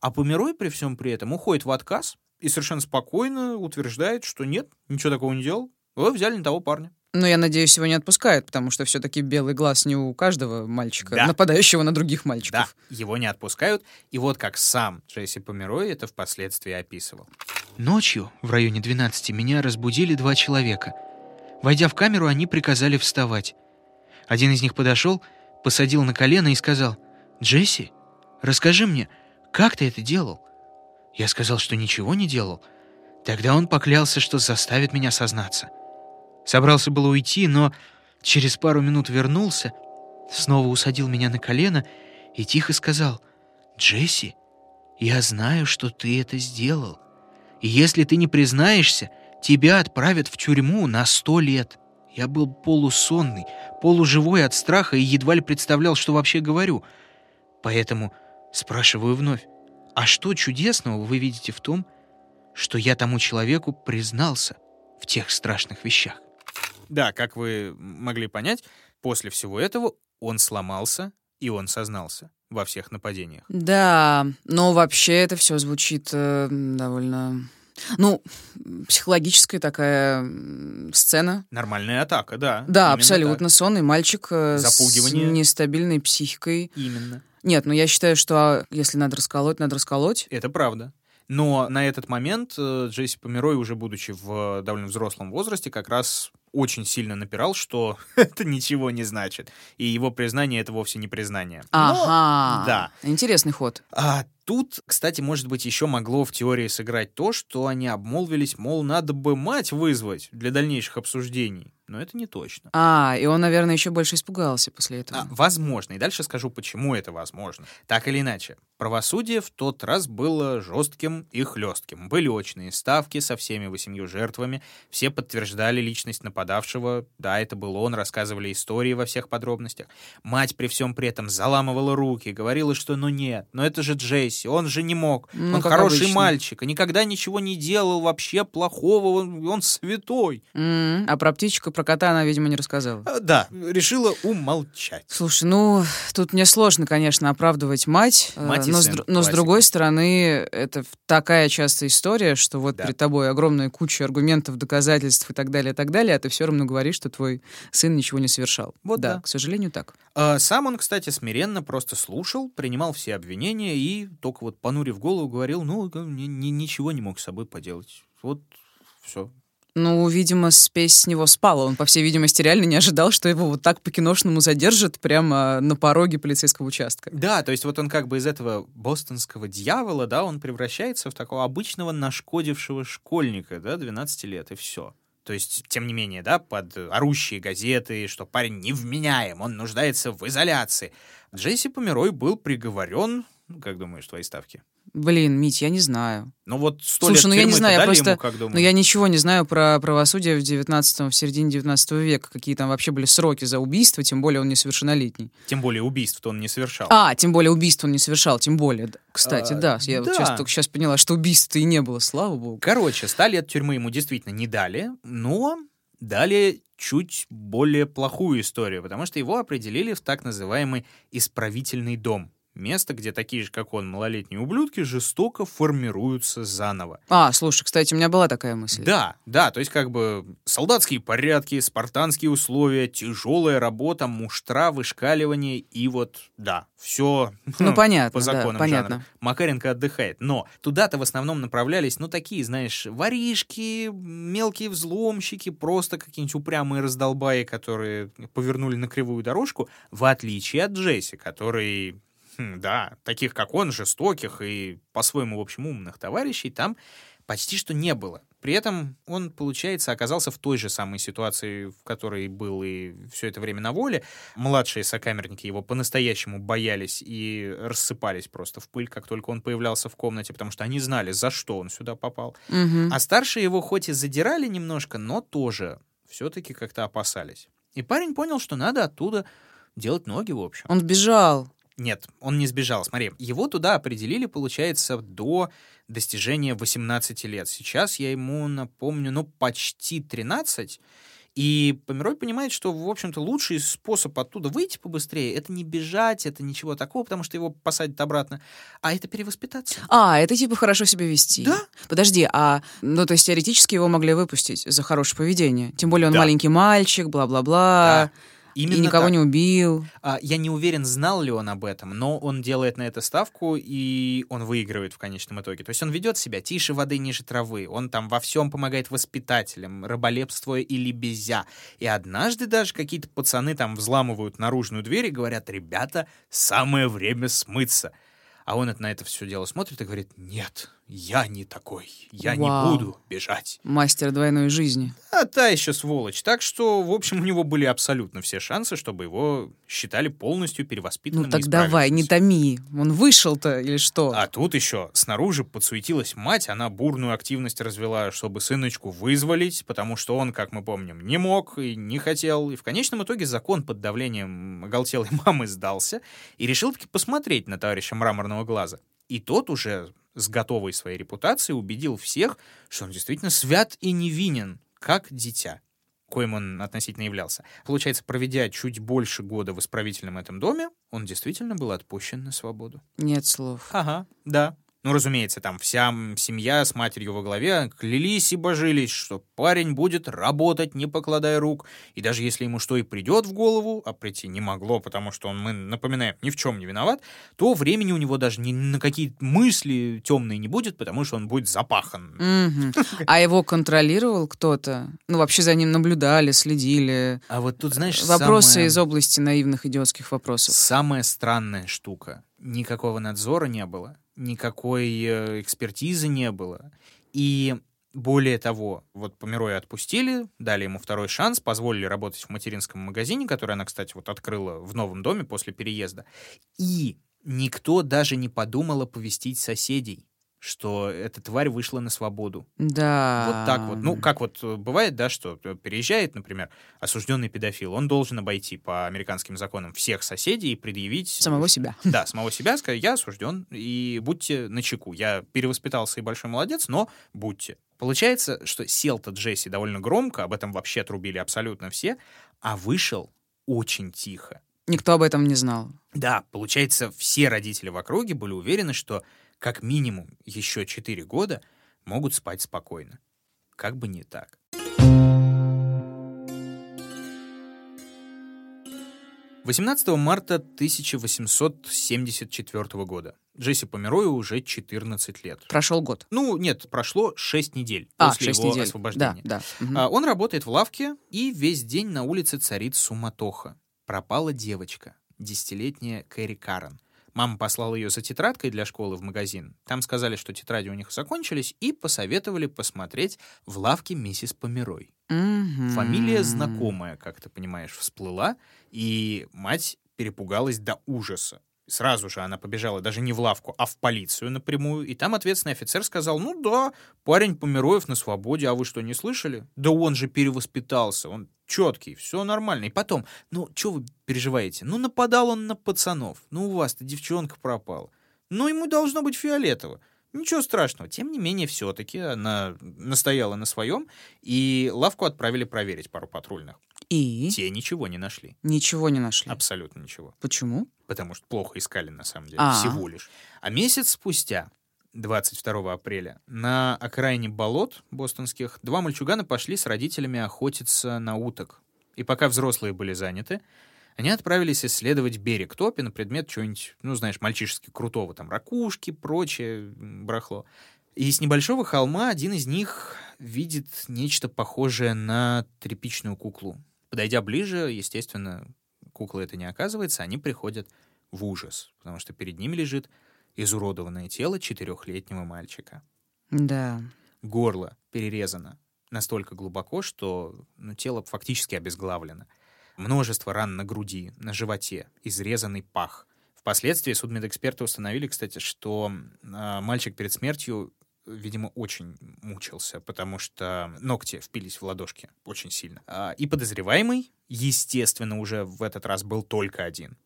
[SPEAKER 1] А Померой при всем при этом уходит в отказ и совершенно спокойно утверждает, что нет, ничего такого не делал. Вы взяли не того парня.
[SPEAKER 2] Но я надеюсь, его не отпускают, потому что все-таки белый глаз не у каждого мальчика,
[SPEAKER 1] Да.
[SPEAKER 2] нападающего на других
[SPEAKER 1] Да,
[SPEAKER 2] мальчиков.
[SPEAKER 1] его не отпускают, и вот как сам Джесси Померой это впоследствии описывал.
[SPEAKER 3] Ночью, в районе 12, меня разбудили два человека. Войдя в камеру, они приказали вставать. Один из них подошел, посадил на колено и сказал, «Джесси, расскажи мне, как ты это делал?» Я сказал, что ничего не делал. Тогда он поклялся, что заставит меня сознаться. Собрался было уйти, но через пару минут вернулся, снова усадил меня на колено и тихо сказал, «Джесси, я знаю, что ты это сделал. И если ты не признаешься, тебя отправят в тюрьму на сто лет. Я был полусонный, полуживой от страха и едва ли представлял, что вообще говорю. Поэтому спрашиваю вновь, а что чудесного вы видите в том, что я тому человеку признался в тех страшных вещах?
[SPEAKER 1] Да, как вы могли понять, после всего этого он сломался и он сознался во всех нападениях.
[SPEAKER 2] Да, но вообще это все звучит э, довольно... Ну, психологическая такая сцена.
[SPEAKER 1] Нормальная атака, да.
[SPEAKER 2] Да, абсолютно. Сонный мальчик э,
[SPEAKER 1] Запугивание.
[SPEAKER 2] с нестабильной психикой.
[SPEAKER 1] так. Именно.
[SPEAKER 2] Нет, ну я считаю, что а, если надо расколоть, надо расколоть.
[SPEAKER 1] Это правда. Но на этот момент э, Джесси Померой, уже будучи в э, довольно взрослом возрасте, как раз очень сильно напирал, что это ничего не значит. И его признание — это вовсе не признание. Но-
[SPEAKER 2] Ага.
[SPEAKER 1] да.
[SPEAKER 2] Интересный ход.
[SPEAKER 1] А тут, кстати, может быть, еще могло в теории сыграть то, что они обмолвились, мол, надо бы мать вызвать для дальнейших обсуждений. Но это не точно.
[SPEAKER 2] А, и он, наверное, еще больше испугался после этого.
[SPEAKER 1] А, возможно. И дальше скажу, почему это возможно. Так или иначе, правосудие в тот раз было жестким и хлестким. Были очные ставки со всеми восемью жертвами. Все подтверждали личность нападавшего. Да, это был он, рассказывали истории во всех подробностях. Мать при всем при этом заламывала руки, говорила, что ну нет, но это же Джесси, он же не мог.
[SPEAKER 2] Ну,
[SPEAKER 1] он хороший
[SPEAKER 2] обычно.
[SPEAKER 1] мальчик, и никогда ничего не делал вообще плохого, он, он святой.
[SPEAKER 2] М, А про птичку, про кота она, видимо, не рассказала.
[SPEAKER 1] А, Да, решила умолчать.
[SPEAKER 2] Слушай, ну, тут мне сложно, конечно, оправдывать мать, э,
[SPEAKER 1] Мать и
[SPEAKER 2] но, с,
[SPEAKER 1] сын,
[SPEAKER 2] др- но с другой стороны, это такая частая история, что вот
[SPEAKER 1] Да.
[SPEAKER 2] перед тобой огромная куча аргументов, доказательств и так далее, и так далее, а ты все равно говоришь, что твой сын ничего не совершал.
[SPEAKER 1] Вот да.
[SPEAKER 2] к сожалению, так.
[SPEAKER 1] А Сам он, кстати, смиренно просто слушал, принимал все обвинения и только вот понурив голову говорил, ну, ничего не мог с собой поделать. Вот все.
[SPEAKER 2] Ну, видимо, спесь с него спала. Он, по всей видимости, реально не ожидал, что его вот так по-киношному задержат прямо на пороге полицейского участка.
[SPEAKER 1] Да, то есть вот он как бы из этого бостонского дьявола, да, он превращается в такого обычного нашкодившего школьника, да, 12 лет, и все. То есть, тем не менее, да, под орущие газеты, что парень невменяем, он нуждается в изоляции. Джесси Померой был приговорен, ну, как думаешь, твои ставки?
[SPEAKER 2] Блин, Мить, я не знаю.
[SPEAKER 1] Ну вот сто
[SPEAKER 2] Слушай,
[SPEAKER 1] лет
[SPEAKER 2] ну я не знаю, я просто-
[SPEAKER 1] ему, как думаешь?
[SPEAKER 2] я ничего не знаю про правосудие в 19 в середине 19 века, какие там вообще были сроки за убийство, тем более он несовершеннолетний.
[SPEAKER 1] Тем более убийств он не совершал.
[SPEAKER 2] А, тем более убийство он не совершал, тем более. Кстати,
[SPEAKER 1] А,
[SPEAKER 2] да, я вот
[SPEAKER 1] да.
[SPEAKER 2] сейчас, только сейчас поняла, что убийства и не было, слава богу.
[SPEAKER 1] Короче, 100 лет тюрьмы ему действительно не дали, но дали чуть более плохую историю, потому что его определили в так называемый исправительный дом. Место, где такие же, как он, малолетние ублюдки жестоко формируются заново.
[SPEAKER 2] А, слушай, кстати, у меня была такая мысль.
[SPEAKER 1] Да, да, то есть как бы солдатские порядки, спартанские условия, тяжелая работа, муштра, вышкаливание и вот, да, все
[SPEAKER 2] Ну, понятно,
[SPEAKER 1] по
[SPEAKER 2] да,
[SPEAKER 1] законам
[SPEAKER 2] понятно.
[SPEAKER 1] жанра. Макаренко отдыхает. Но туда-то в основном направлялись, ну, такие, знаешь, воришки, мелкие взломщики, просто какие-нибудь упрямые раздолбаи, которые повернули на кривую дорожку, в отличие от Джесси, который, да, таких, как он, жестоких и по-своему, в общем, умных товарищей, там почти что не было. При этом он, получается, оказался в той же самой ситуации, в которой был и все это время на воле. Младшие сокамерники его по-настоящему боялись и рассыпались просто в пыль, как только он появлялся в комнате, потому что они знали, за что он сюда попал.
[SPEAKER 2] Мгм.
[SPEAKER 1] А старшие его хоть и задирали немножко, но тоже все-таки как-то опасались. И парень понял, что надо оттуда делать ноги, в общем.
[SPEAKER 2] Он сбежал.
[SPEAKER 1] Нет, он не сбежал. Смотри, его туда определили, получается, до достижения 18 лет. Сейчас я ему напомню, ну, почти 13. И Померой понимает, что, в общем-то, лучший способ оттуда выйти побыстрее — это не бежать, это ничего такого, потому что его посадят обратно, а это перевоспитаться.
[SPEAKER 2] А, это типа хорошо себя вести.
[SPEAKER 1] Да.
[SPEAKER 2] Подожди, а, ну, то есть теоретически его могли выпустить за хорошее поведение. Тем более он
[SPEAKER 1] Да.
[SPEAKER 2] маленький мальчик, бла-бла-бла. И
[SPEAKER 1] Именно
[SPEAKER 2] никого
[SPEAKER 1] так.
[SPEAKER 2] не убил.
[SPEAKER 1] А, Я не уверен, знал ли он об этом, но он делает на это ставку, и он выигрывает в конечном итоге. То есть он ведет себя тише воды, ниже травы. Он там во всем помогает воспитателям, раболепствуя или безя. И однажды даже какие-то пацаны там взламывают наружную дверь и говорят, ребята, самое время смыться. А он это- на это все дело смотрит и говорит, нет, я не такой, я
[SPEAKER 2] Вау.
[SPEAKER 1] не буду бежать.
[SPEAKER 2] Мастер двойной жизни.
[SPEAKER 1] А та еще сволочь. Так что, в общем, у него были абсолютно все шансы, чтобы его считали полностью перевоспитанным
[SPEAKER 2] Ну так давай, не томи. Он вышел-то или что?
[SPEAKER 1] А тут еще снаружи подсуетилась мать, она бурную активность развела, чтобы сыночку вызволить, потому что он, как мы помним, не мог и не хотел. И в конечном итоге закон под давлением оголтелой мамы сдался и решил таки посмотреть на товарища мраморного глаза. И тот уже с готовой своей репутацией убедил всех, что он действительно свят и невинен, как дитя коим он относительно являлся. Получается, проведя чуть больше года в исправительном этом доме, он действительно был отпущен на свободу.
[SPEAKER 2] Нет слов.
[SPEAKER 1] Ага, да. Ну, разумеется, там вся семья с матерью во главе клялись и божились, что парень будет работать, не покладая рук. И даже если ему что и придет в голову, а прийти не могло, потому что он, мы напоминаем, ни в чем не виноват, то времени у него даже ни на какие мысли темные не будет, потому что он будет запахан.
[SPEAKER 2] А его контролировал кто-то? Ну, вообще за ним наблюдали, следили.
[SPEAKER 1] А вот тут, знаешь,
[SPEAKER 2] Вопросы
[SPEAKER 1] самое-
[SPEAKER 2] из области наивных идиотских вопросов.
[SPEAKER 1] Самая странная штука. Никакого надзора не было, никакой э, экспертизы не было. И более того, вот Помероя отпустили, дали ему второй шанс, позволили работать в материнском магазине, который она, кстати, вот открыла в новом доме после переезда. И никто даже не подумал оповестить соседей, что эта тварь вышла на свободу.
[SPEAKER 2] Да.
[SPEAKER 1] Вот так вот. Ну, как вот э, бывает, да, что э, переезжает, например, осужденный педофил, он должен обойти по американским законам всех соседей и предъявить...
[SPEAKER 2] Самого себя.
[SPEAKER 1] Да, самого себя, сказать, я осужден, и будьте начеку. Я перевоспитался и большой молодец, но будьте. Получается, что сел-то Джесси довольно громко, об этом вообще отрубили абсолютно все, а вышел очень тихо.
[SPEAKER 2] Никто об этом не знал.
[SPEAKER 1] Да, получается, все родители в округе были уверены, что как минимум еще 4 года могут спать спокойно. Как бы не так. «18 марта 1874 года. Джесси Померою уже 14 лет.
[SPEAKER 2] Прошел год.
[SPEAKER 1] Ну, нет, прошло 6 недель
[SPEAKER 2] А,
[SPEAKER 1] после
[SPEAKER 2] шесть
[SPEAKER 1] его
[SPEAKER 2] недель.
[SPEAKER 1] освобождения.
[SPEAKER 2] Да, да. Мгм.
[SPEAKER 1] А, Он работает в лавке, и весь день на улице царит суматоха. Пропала девочка, десятилетняя Кэрри Карен. Мама послала ее за тетрадкой для школы в магазин. Там сказали, что тетради у них закончились, и посоветовали посмотреть в лавке миссис Померой.
[SPEAKER 2] Мгм.
[SPEAKER 1] Фамилия знакомая, как ты понимаешь, всплыла, и мать перепугалась до ужаса. Сразу же она побежала даже не в лавку, а в полицию напрямую, и там ответственный офицер сказал, ну да, парень Помероев на свободе, а вы что, не слышали? Да он же перевоспитался, он четкий, все нормально. И потом, ну, что вы переживаете? Ну, нападал он на пацанов, ну, у вас-то девчонка пропала. Ну, ему должно быть фиолетово. Ничего страшного. Тем не менее, все-таки она настояла на своем, и лавку отправили проверить пару патрульных.
[SPEAKER 2] И
[SPEAKER 1] Те ничего не нашли.
[SPEAKER 2] ничего не нашли.
[SPEAKER 1] Абсолютно ничего.
[SPEAKER 2] Почему?
[SPEAKER 1] Потому что плохо искали, на самом деле.
[SPEAKER 2] А.
[SPEAKER 1] Всего лишь. А месяц спустя, 22 апреля, на окраине болот бостонских два мальчугана пошли с родителями охотиться на уток. И пока взрослые были заняты, они отправились исследовать берег топи на предмет чего-нибудь, ну, знаешь, мальчишески крутого, там, ракушки, прочее м, барахло. И с небольшого холма один из них видит нечто похожее на тряпичную куклу. Подойдя ближе, естественно, кукла это не оказывается, они приходят в ужас, потому что перед ними лежит изуродованное тело четырехлетнего мальчика.
[SPEAKER 2] Да.
[SPEAKER 1] горло перерезано настолько глубоко, что ну, тело фактически обезглавлено. Множество ран на груди, на животе, изрезанный пах. Впоследствии судмедэксперты установили, кстати, что э, мальчик перед смертью видимо, очень мучился, потому что ногти впились в ладошки очень сильно. А, и подозреваемый, естественно, уже в этот раз был только один.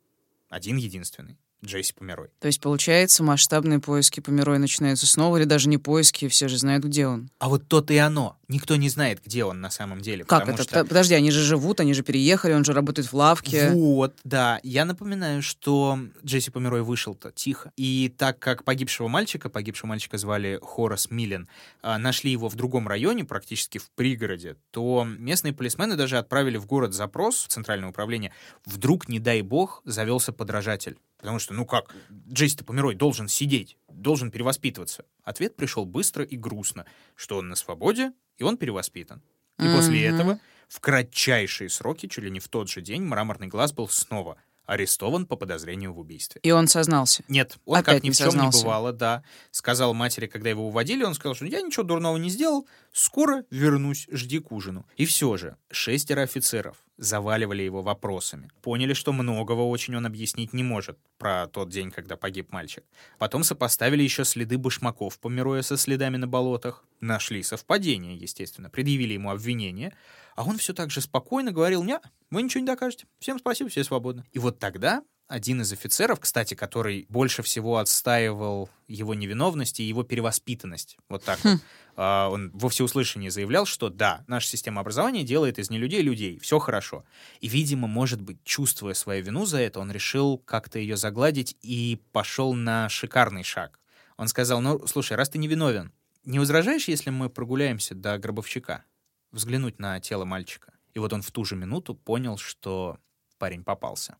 [SPEAKER 1] Один единственный. Джесси Померой.
[SPEAKER 2] То есть, получается, масштабные поиски Померой начинаются снова, или даже не поиски, все же знают, где он.
[SPEAKER 1] А вот то-то и оно. Никто не знает, где он на самом деле.
[SPEAKER 2] Как это?
[SPEAKER 1] Что...
[SPEAKER 2] Подожди, они же живут, они же переехали, он же работает в лавке.
[SPEAKER 1] Вот, да. Я напоминаю, что Джесси Померой вышел-то тихо. И так как погибшего мальчика, погибшего мальчика звали Хорас Миллен, а, нашли его в другом районе, практически в пригороде, то местные полисмены даже отправили в город запрос в Центральное управление. Вдруг, не дай бог, завелся подражатель Потому что, ну как, Джесси Померой должен сидеть, должен перевоспитываться. Ответ пришел быстро и грустно, что он на свободе, и он перевоспитан. И mm-hmm. после этого в кратчайшие сроки, чуть ли не в тот же день, мраморный глаз был снова арестован по подозрению в убийстве.
[SPEAKER 2] И он сознался?
[SPEAKER 1] Нет, он Опять как ни в чем не бывало, да. Сказал матери, когда его уводили, он сказал, что я ничего дурного не сделал, скоро вернусь, жди к ужину. И все же, шестеро офицеров заваливали его вопросами. Поняли, что многого очень он объяснить не может про тот день, когда погиб мальчик. Потом сопоставили еще следы башмаков, помируя со следами на болотах. Нашли совпадение, естественно, предъявили ему обвинение, а он все так же спокойно говорил, «Не, вы ничего не докажете. Всем спасибо, все свободны». И вот тогда один из офицеров, кстати, который больше всего отстаивал его невиновность и его перевоспитанность. Вот так хм. вот. А, он во всеуслышание заявлял, что да, наша система образования делает из нелюдей людей, все хорошо. И, видимо, может быть, чувствуя свою вину за это, он решил как-то ее загладить и пошел на шикарный шаг. Он сказал, ну, слушай, раз ты невиновен, не возражаешь, если мы прогуляемся до гробовщика? взглянуть на тело мальчика. И вот он в ту же минуту понял, что парень попался.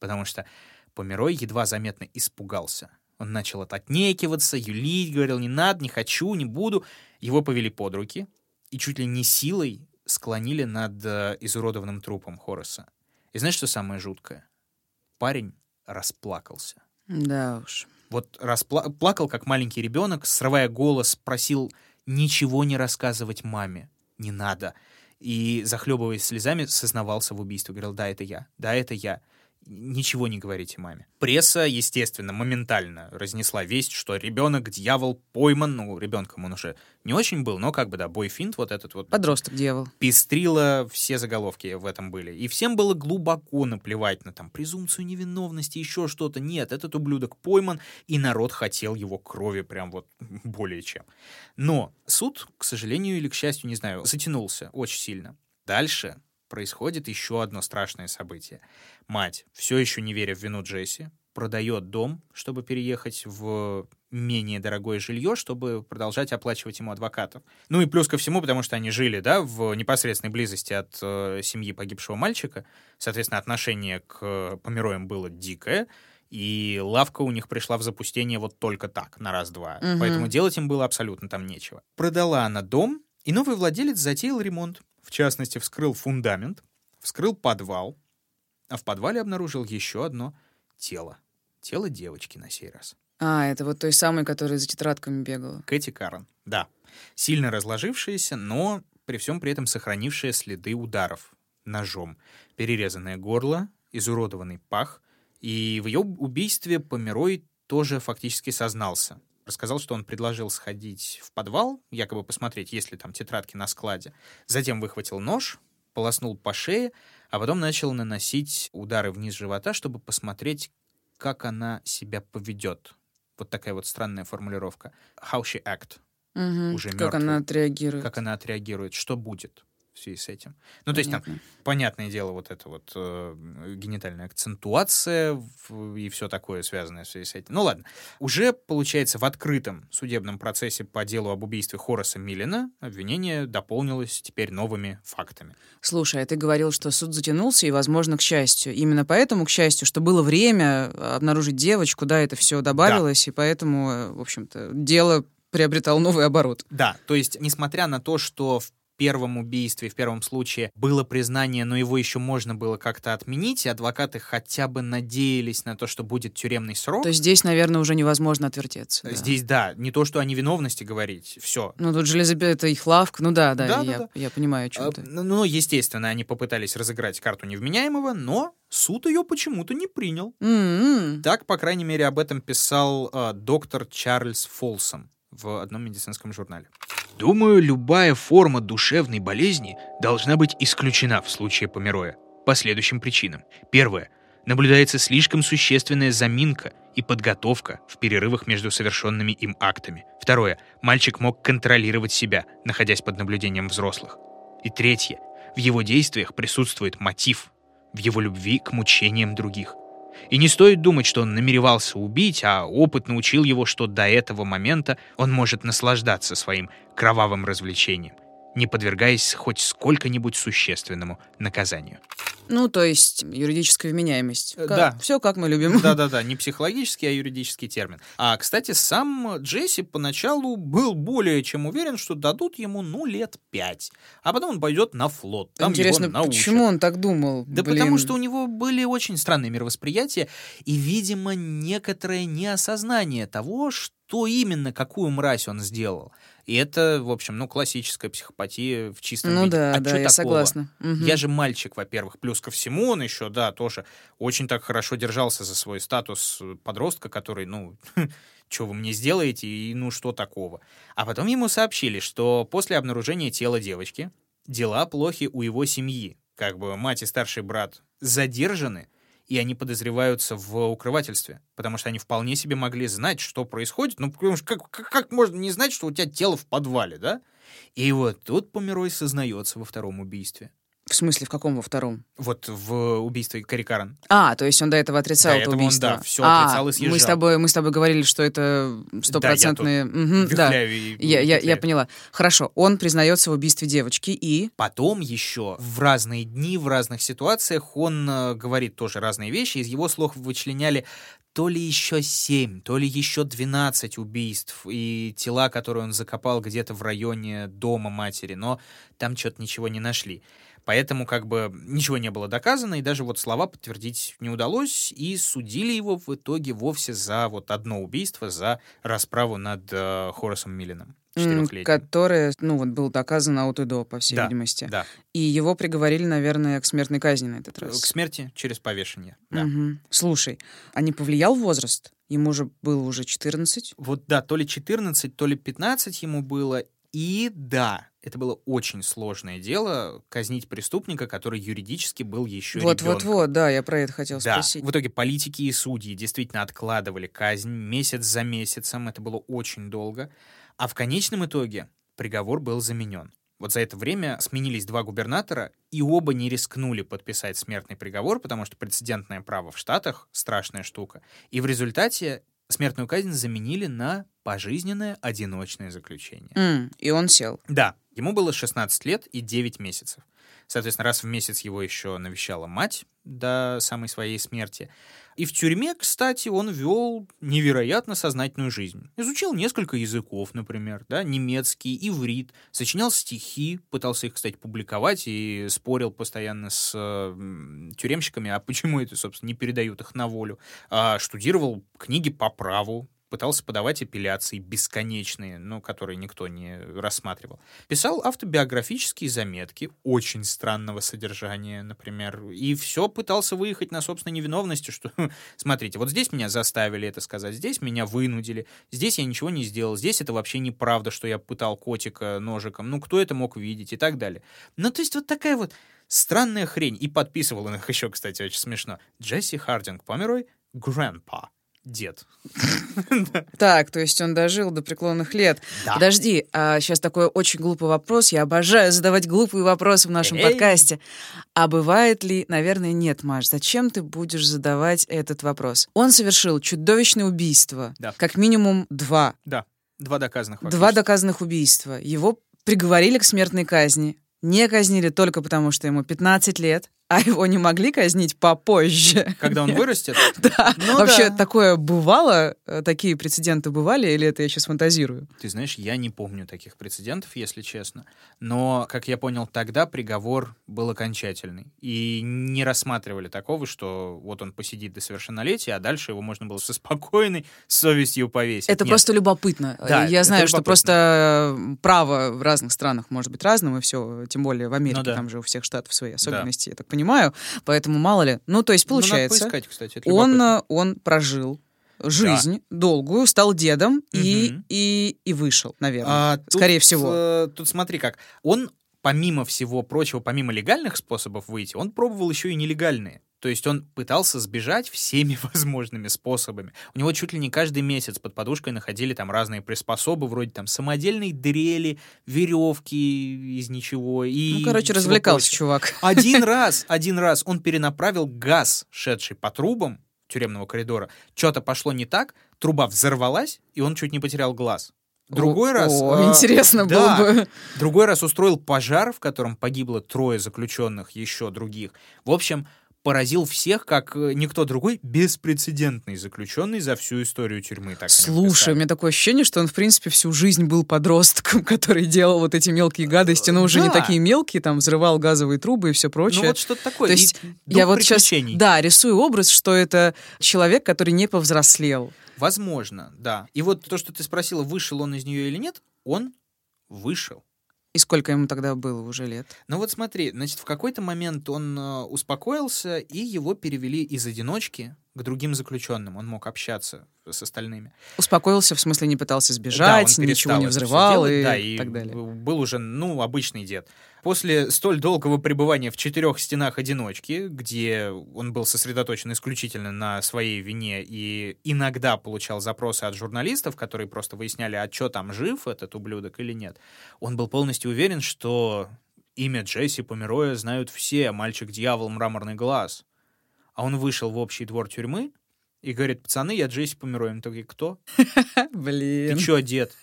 [SPEAKER 1] Потому что Померой едва заметно испугался. Он начал отнекиваться, юлить, говорил, не надо, не хочу, не буду. Его повели под руки и чуть ли не силой склонили над э, изуродованным трупом Хорреса. И знаешь, что самое жуткое? Парень расплакался.
[SPEAKER 2] Да уж.
[SPEAKER 1] Вот распла- плакал, как маленький ребенок, срывая голос, просил ничего не рассказывать маме не надо. И, захлебываясь слезами, сознавался в убийстве. Говорил, да, это я, да, это я ничего не говорите маме. Пресса, естественно, моментально разнесла весть, что ребенок, дьявол, пойман. Ну, ребенком он уже не очень был, но как бы, да, бойфинт вот этот вот.
[SPEAKER 2] Подросток дьявол.
[SPEAKER 1] Пестрила, все заголовки в этом были. И всем было глубоко наплевать на там презумпцию невиновности, еще что-то. Нет, этот ублюдок пойман, и народ хотел его крови прям вот более чем. Но суд, к сожалению или к счастью, не знаю, затянулся очень сильно. Дальше происходит еще одно страшное событие. Мать, все еще не веря в вину Джесси, продает дом, чтобы переехать в менее дорогое жилье, чтобы продолжать оплачивать ему адвокатов. Ну и плюс ко всему, потому что они жили, да, в непосредственной близости от э, семьи погибшего мальчика, соответственно, отношение к помероям было дикое, и лавка у них пришла в запустение вот только так, на раз-два. Угу. Поэтому делать им было абсолютно там нечего. Продала она дом, и новый владелец затеял ремонт. В частности, вскрыл фундамент, вскрыл подвал, а в подвале обнаружил еще одно тело. Тело девочки на сей раз.
[SPEAKER 2] А, это вот той самой, которая за тетрадками бегала.
[SPEAKER 1] Кэти Карен, да. Сильно разложившаяся, но при всем при этом сохранившая следы ударов ножом. Перерезанное горло, изуродованный пах. И в ее убийстве Померой тоже фактически сознался рассказал, что он предложил сходить в подвал, якобы посмотреть, есть ли там тетрадки на складе. Затем выхватил нож, полоснул по шее, а потом начал наносить удары вниз живота, чтобы посмотреть, как она себя поведет. Вот такая вот странная формулировка. How she act.
[SPEAKER 2] Угу. Уже как мертвый. она отреагирует.
[SPEAKER 1] Как она отреагирует, что будет в связи с этим. Ну, то есть там, понятное дело, вот это вот э, генитальная акцентуация в, и все такое связанное в связи с этим. Ну, ладно. Уже, получается, в открытом судебном процессе по делу об убийстве Хораса Миллина обвинение дополнилось теперь новыми фактами.
[SPEAKER 2] Слушай, а ты говорил, что суд затянулся, и, возможно, к счастью. Именно поэтому, к счастью, что было время обнаружить девочку, да, это все добавилось, да. и поэтому, э, в общем-то, дело приобретал новый оборот.
[SPEAKER 1] Да, то есть, несмотря на то, что в первом убийстве, в первом случае было признание, но его еще можно было как-то отменить, и адвокаты хотя бы надеялись на то, что будет тюремный срок.
[SPEAKER 2] То есть здесь, наверное, уже невозможно отвертеться. да.
[SPEAKER 1] Здесь, да, не то, что о невиновности говорить, все.
[SPEAKER 2] Ну, тут железобет, это их лавка. Ну да, да,
[SPEAKER 1] Да,
[SPEAKER 2] я,
[SPEAKER 1] да.
[SPEAKER 2] я понимаю, о чем
[SPEAKER 1] А,
[SPEAKER 2] ты.
[SPEAKER 1] Ну, естественно, они попытались разыграть карту невменяемого, но суд ее почему-то не принял.
[SPEAKER 2] М-м.
[SPEAKER 1] Так, по крайней мере, об этом писал а, доктор Чарльз Фолсом в одном медицинском журнале.
[SPEAKER 3] Думаю, любая форма душевной болезни должна быть исключена в случае Помероя по следующим причинам. Первое. Наблюдается слишком существенная заминка и подготовка в перерывах между совершенными им актами. Второе. Мальчик мог контролировать себя, находясь под наблюдением взрослых. И третье. В его действиях присутствует мотив, в его любви к мучениям других. И не стоит думать, что он намеревался убить, а опыт научил его, что до этого момента он может наслаждаться своим кровавым развлечением, не подвергаясь хоть сколько-нибудь существенному наказанию.
[SPEAKER 2] Ну, то есть юридическая вменяемость.
[SPEAKER 1] Э, да.
[SPEAKER 2] Все как мы любим.
[SPEAKER 1] Да-да-да, не психологический, а юридический термин. А, кстати, сам Джесси поначалу был более чем уверен, что дадут ему, ну, лет пять. А потом он пойдет на флот. Там
[SPEAKER 2] Интересно,
[SPEAKER 1] его научат.
[SPEAKER 2] почему он так думал?
[SPEAKER 1] Да
[SPEAKER 2] Блин.
[SPEAKER 1] потому что у него были очень странные мировосприятия и, видимо, некоторое неосознание того, что именно, какую мразь он сделал. И это, в общем, ну, классическая психопатия в чистом
[SPEAKER 2] Ну
[SPEAKER 1] виде.
[SPEAKER 2] да,
[SPEAKER 1] а
[SPEAKER 2] да, я
[SPEAKER 1] такого?
[SPEAKER 2] согласна. Мгм.
[SPEAKER 1] Я же мальчик, во-первых. Плюс ко всему он еще, да, тоже очень так хорошо держался за свой статус подростка, который, ну, что вы мне сделаете, и ну что такого. А потом ему сообщили, что после обнаружения тела девочки дела плохи у его семьи. Как бы мать и старший брат задержаны, и они подозреваются в укрывательстве, потому что они вполне себе могли знать, что происходит. Ну, потому что как, как, как можно не знать, что у тебя тело в подвале, да? И вот тут Померой сознается во втором убийстве.
[SPEAKER 2] В смысле, в каком во втором?
[SPEAKER 1] Вот в убийстве Карикаран.
[SPEAKER 2] А, то есть он до этого отрицал
[SPEAKER 1] До
[SPEAKER 2] это
[SPEAKER 1] этого он,
[SPEAKER 2] убийство.
[SPEAKER 1] да, всё
[SPEAKER 2] а,
[SPEAKER 1] отрицал и
[SPEAKER 2] мы с
[SPEAKER 1] съезжал.
[SPEAKER 2] тобой, мы с тобой говорили, что это стопроцентные. Да.
[SPEAKER 1] Вихляю и
[SPEAKER 2] Я, я, я поняла. Хорошо, он признается в убийстве девочки и.
[SPEAKER 1] Потом еще в разные дни, в разных ситуациях он э, говорит тоже разные вещи. Из его слов вычленяли то ли еще семь, то ли еще 12 убийств и тела, которые он закопал где-то в районе дома матери, но там что-то ничего не нашли. Поэтому как бы ничего не было доказано, и даже вот слова подтвердить не удалось, и судили его в итоге вовсе за вот одно убийство, за расправу над э, Хорасом Миллином.
[SPEAKER 2] Которое, ну, вот было доказано от и до, по всей
[SPEAKER 1] Да,
[SPEAKER 2] видимости.
[SPEAKER 1] Да,
[SPEAKER 2] И его приговорили, наверное, к смертной казни на этот раз.
[SPEAKER 1] к смерти через повешение. Да.
[SPEAKER 2] Мгм. Слушай, а не повлиял возраст? Ему же было уже 14.
[SPEAKER 1] Вот да, то ли 14, то ли 15 ему было. И да, это было очень сложное дело казнить преступника, который юридически был еще
[SPEAKER 2] Вот,
[SPEAKER 1] ребенком.
[SPEAKER 2] вот, вот, да, я про это хотела
[SPEAKER 1] Да,
[SPEAKER 2] спросить.
[SPEAKER 1] в итоге политики и судьи действительно откладывали казнь месяц за месяцем, это было очень долго. А в конечном итоге приговор был заменен. Вот за это время сменились два губернатора, и оба не рискнули подписать смертный приговор, потому что прецедентное право в Штатах — страшная штука. И в результате смертную казнь заменили на пожизненное одиночное заключение.
[SPEAKER 2] М, и он сел.
[SPEAKER 1] Да, ему было 16 лет и 9 месяцев. Соответственно, раз в месяц его еще навещала мать до самой своей смерти. И в тюрьме, кстати, он вел невероятно сознательную жизнь. Изучил несколько языков, например, да, немецкий, иврит, сочинял стихи, пытался их, кстати, публиковать и спорил постоянно с э, тюремщиками, а почему это, собственно, не передают их на волю. А, штудировал книги по праву, пытался подавать апелляции бесконечные, но которые никто не рассматривал. Писал автобиографические заметки очень странного содержания, например, и все пытался выехать на собственной невиновности, что, смотрите, вот здесь меня заставили это сказать, здесь меня вынудили, здесь я ничего не сделал, здесь это вообще неправда, что я пытал котика ножиком, ну кто это мог видеть и так далее. Ну, то есть вот такая вот странная хрень. И подписывал он их еще, кстати, очень смешно. Джесси Хардинг Померой, Grandpa, дед.
[SPEAKER 2] Так, то есть он дожил до преклонных лет.
[SPEAKER 1] Да.
[SPEAKER 2] Подожди, а сейчас такой очень глупый вопрос. Я обожаю задавать глупые вопросы в нашем
[SPEAKER 1] Эй.
[SPEAKER 2] подкасте. А бывает ли, наверное, нет, Маш, зачем ты будешь задавать этот вопрос? Он совершил чудовищное убийство.
[SPEAKER 1] Да.
[SPEAKER 2] Как минимум два.
[SPEAKER 1] Да, два доказанных
[SPEAKER 2] Два доказанных убийства. Его приговорили к смертной казни. Не казнили только потому, что ему 15 лет. А его не могли казнить попозже?
[SPEAKER 1] Когда он вырастет?
[SPEAKER 2] Да.
[SPEAKER 1] Ну
[SPEAKER 2] Вообще
[SPEAKER 1] да.
[SPEAKER 2] такое бывало? Э, Такие прецеденты бывали? Или это я сейчас фантазирую?
[SPEAKER 1] Ты знаешь, я не помню таких прецедентов, если честно. Но, как я понял, тогда приговор был окончательный. И не рассматривали такого, что вот он посидит до совершеннолетия, а дальше его можно было со спокойной совестью повесить.
[SPEAKER 2] Это
[SPEAKER 1] Нет.
[SPEAKER 2] просто любопытно.
[SPEAKER 1] Да,
[SPEAKER 2] Я знаю, что просто э, право в разных странах может быть разным, и все, тем более в Америке,
[SPEAKER 1] Ну да.
[SPEAKER 2] там же у всех штатов свои особенности, я так понимаю. Поэтому мало ли. Ну, то есть,
[SPEAKER 1] Ну,
[SPEAKER 2] получается,
[SPEAKER 1] поискать, кстати,
[SPEAKER 2] он, э, он прожил жизнь долгую, стал дедом и,
[SPEAKER 1] Мгм.
[SPEAKER 2] и, и вышел, наверное.
[SPEAKER 1] А, тут,
[SPEAKER 2] Скорее всего.
[SPEAKER 1] э, тут смотри как. Он, помимо всего прочего, помимо легальных способов выйти, он пробовал еще и нелегальные. То есть он пытался сбежать всеми возможными способами. У него чуть ли не каждый месяц под подушкой находили там разные приспособы, вроде там самодельной дрели, веревки из ничего. И
[SPEAKER 2] ну, короче, развлекался
[SPEAKER 1] прочего.
[SPEAKER 2] чувак.
[SPEAKER 1] Один раз, один раз он перенаправил газ, шедший по трубам тюремного коридора. Что-то пошло не так, труба взорвалась, и он чуть не потерял глаз. Другой
[SPEAKER 2] О,
[SPEAKER 1] раз...
[SPEAKER 2] О,
[SPEAKER 1] э,
[SPEAKER 2] интересно
[SPEAKER 1] да,
[SPEAKER 2] было бы.
[SPEAKER 1] Другой раз устроил пожар, в котором погибло трое заключенных, еще других. В общем, поразил всех, как э, никто другой, беспрецедентный заключенный за всю историю тюрьмы. Так
[SPEAKER 2] Слушай, у меня такое ощущение, что он, в принципе, всю жизнь был подростком, который делал вот эти мелкие гадости, но уже не
[SPEAKER 1] Да.
[SPEAKER 2] такие мелкие, там, взрывал газовые трубы и все прочее.
[SPEAKER 1] Ну вот что-то такое.
[SPEAKER 2] То есть я вот сейчас, да, рисую образ, что это человек, который не повзрослел.
[SPEAKER 1] Возможно, да. И вот то, что ты спросила, вышел он из нее или нет, он вышел.
[SPEAKER 2] И сколько ему тогда было уже лет?
[SPEAKER 1] Ну вот смотри, значит, в какой-то момент он э, успокоился, и его перевели из одиночки к другим заключенным. Он мог общаться с остальными.
[SPEAKER 2] Успокоился, в смысле не пытался
[SPEAKER 1] Да,
[SPEAKER 2] сбежать,
[SPEAKER 1] он
[SPEAKER 2] ничего не взрывал
[SPEAKER 1] делать,
[SPEAKER 2] и,
[SPEAKER 1] да, и
[SPEAKER 2] так далее.
[SPEAKER 1] был уже, ну, обычный дед. После столь долгого пребывания в четырех стенах одиночки, где он был сосредоточен исключительно на своей вине и иногда получал запросы от журналистов, которые просто выясняли, а что там, жив этот ублюдок или нет, он был полностью уверен, что имя Джесси Помероя знают все, мальчик-дьявол, мраморный глаз. А он вышел в общий двор тюрьмы и говорит, пацаны, я Джесси Помероя. Они такие, кто?
[SPEAKER 2] Блин.
[SPEAKER 1] Ты чё, дед?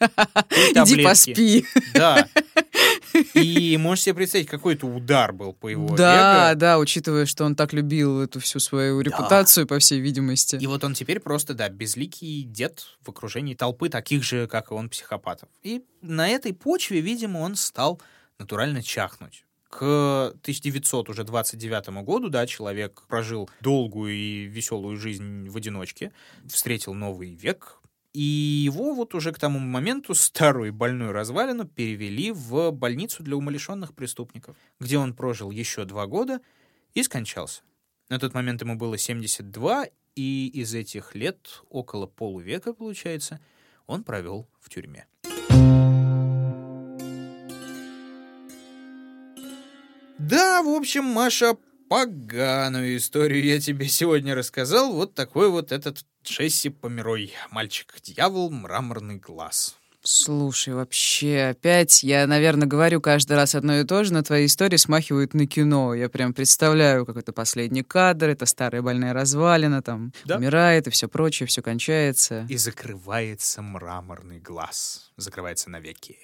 [SPEAKER 2] Иди поспи.
[SPEAKER 1] Да. И можешь себе представить, какой это удар был по его
[SPEAKER 2] Да,
[SPEAKER 1] эго.
[SPEAKER 2] да, учитывая, что он так любил эту всю свою репутацию, по всей видимости.
[SPEAKER 1] И вот он теперь просто, да, безликий дед в окружении толпы таких же, как и он, психопатов. И на этой почве, видимо, он стал натурально чахнуть. К 1929 году, да, человек прожил долгую и веселую жизнь в одиночке, встретил новый век, и его вот уже к тому моменту старую больную развалину перевели в больницу для умалишенных преступников, где он прожил еще два года и скончался. На тот момент ему было 72, и из этих лет, около полувека, получается, он провел в тюрьме. Да, в общем, Маша, поганую историю я тебе сегодня рассказал. Вот такой вот этот Джесси Померой, мальчик-дьявол, мраморный глаз.
[SPEAKER 2] Слушай, вообще, опять я, наверное, говорю каждый раз одно и то же, но твои истории смахивают на кино. Я прям представляю какой-то последний кадр, это старая больная развалина, там
[SPEAKER 1] Да.
[SPEAKER 2] умирает и все прочее, все кончается.
[SPEAKER 1] И закрывается мраморный глаз. Закрывается навеки.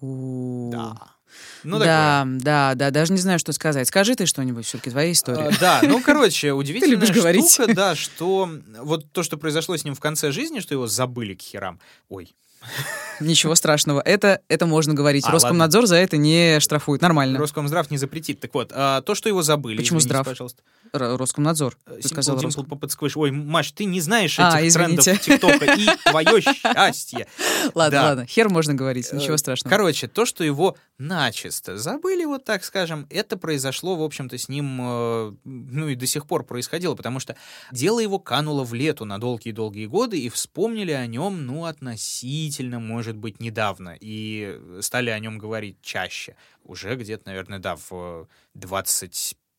[SPEAKER 2] У.
[SPEAKER 1] Да. Ну,
[SPEAKER 2] да, да, да, даже не знаю, что сказать. Скажи ты что-нибудь, все-таки твоя история.
[SPEAKER 1] А, Да, ну, короче, удивительная
[SPEAKER 2] любишь говорить.
[SPEAKER 1] штука, да, что вот то, что произошло с ним в конце жизни, что его забыли к херам. Ой,
[SPEAKER 2] Ничего страшного. Это, это можно говорить.
[SPEAKER 1] А,
[SPEAKER 2] Роскомнадзор за это не штрафует. Нормально.
[SPEAKER 1] Роскомздрав не запретит. Так вот, а, то, что его забыли,
[SPEAKER 2] Почему здрав?
[SPEAKER 1] пожалуйста.
[SPEAKER 2] Роскомнадзор.
[SPEAKER 1] Э,
[SPEAKER 2] Ты
[SPEAKER 1] Simple
[SPEAKER 2] сказал
[SPEAKER 1] Dimple Squish. Ой, Маш, ты не знаешь
[SPEAKER 2] А,
[SPEAKER 1] этих трендов
[SPEAKER 2] извините.
[SPEAKER 1] ТикТока и твое счастье.
[SPEAKER 2] Ладно,
[SPEAKER 1] Да.
[SPEAKER 2] ладно. Хер можно говорить. Ничего
[SPEAKER 1] Э,
[SPEAKER 2] страшного.
[SPEAKER 1] Короче, то, что его начисто забыли, вот так скажем, это произошло, в общем-то, с ним, э, ну и до сих пор происходило, потому что дело его кануло в лету на долгие-долгие годы, и вспомнили о нем, ну, относительно, может быть, недавно, и стали о нем говорить чаще. Уже где-то, наверное, да, в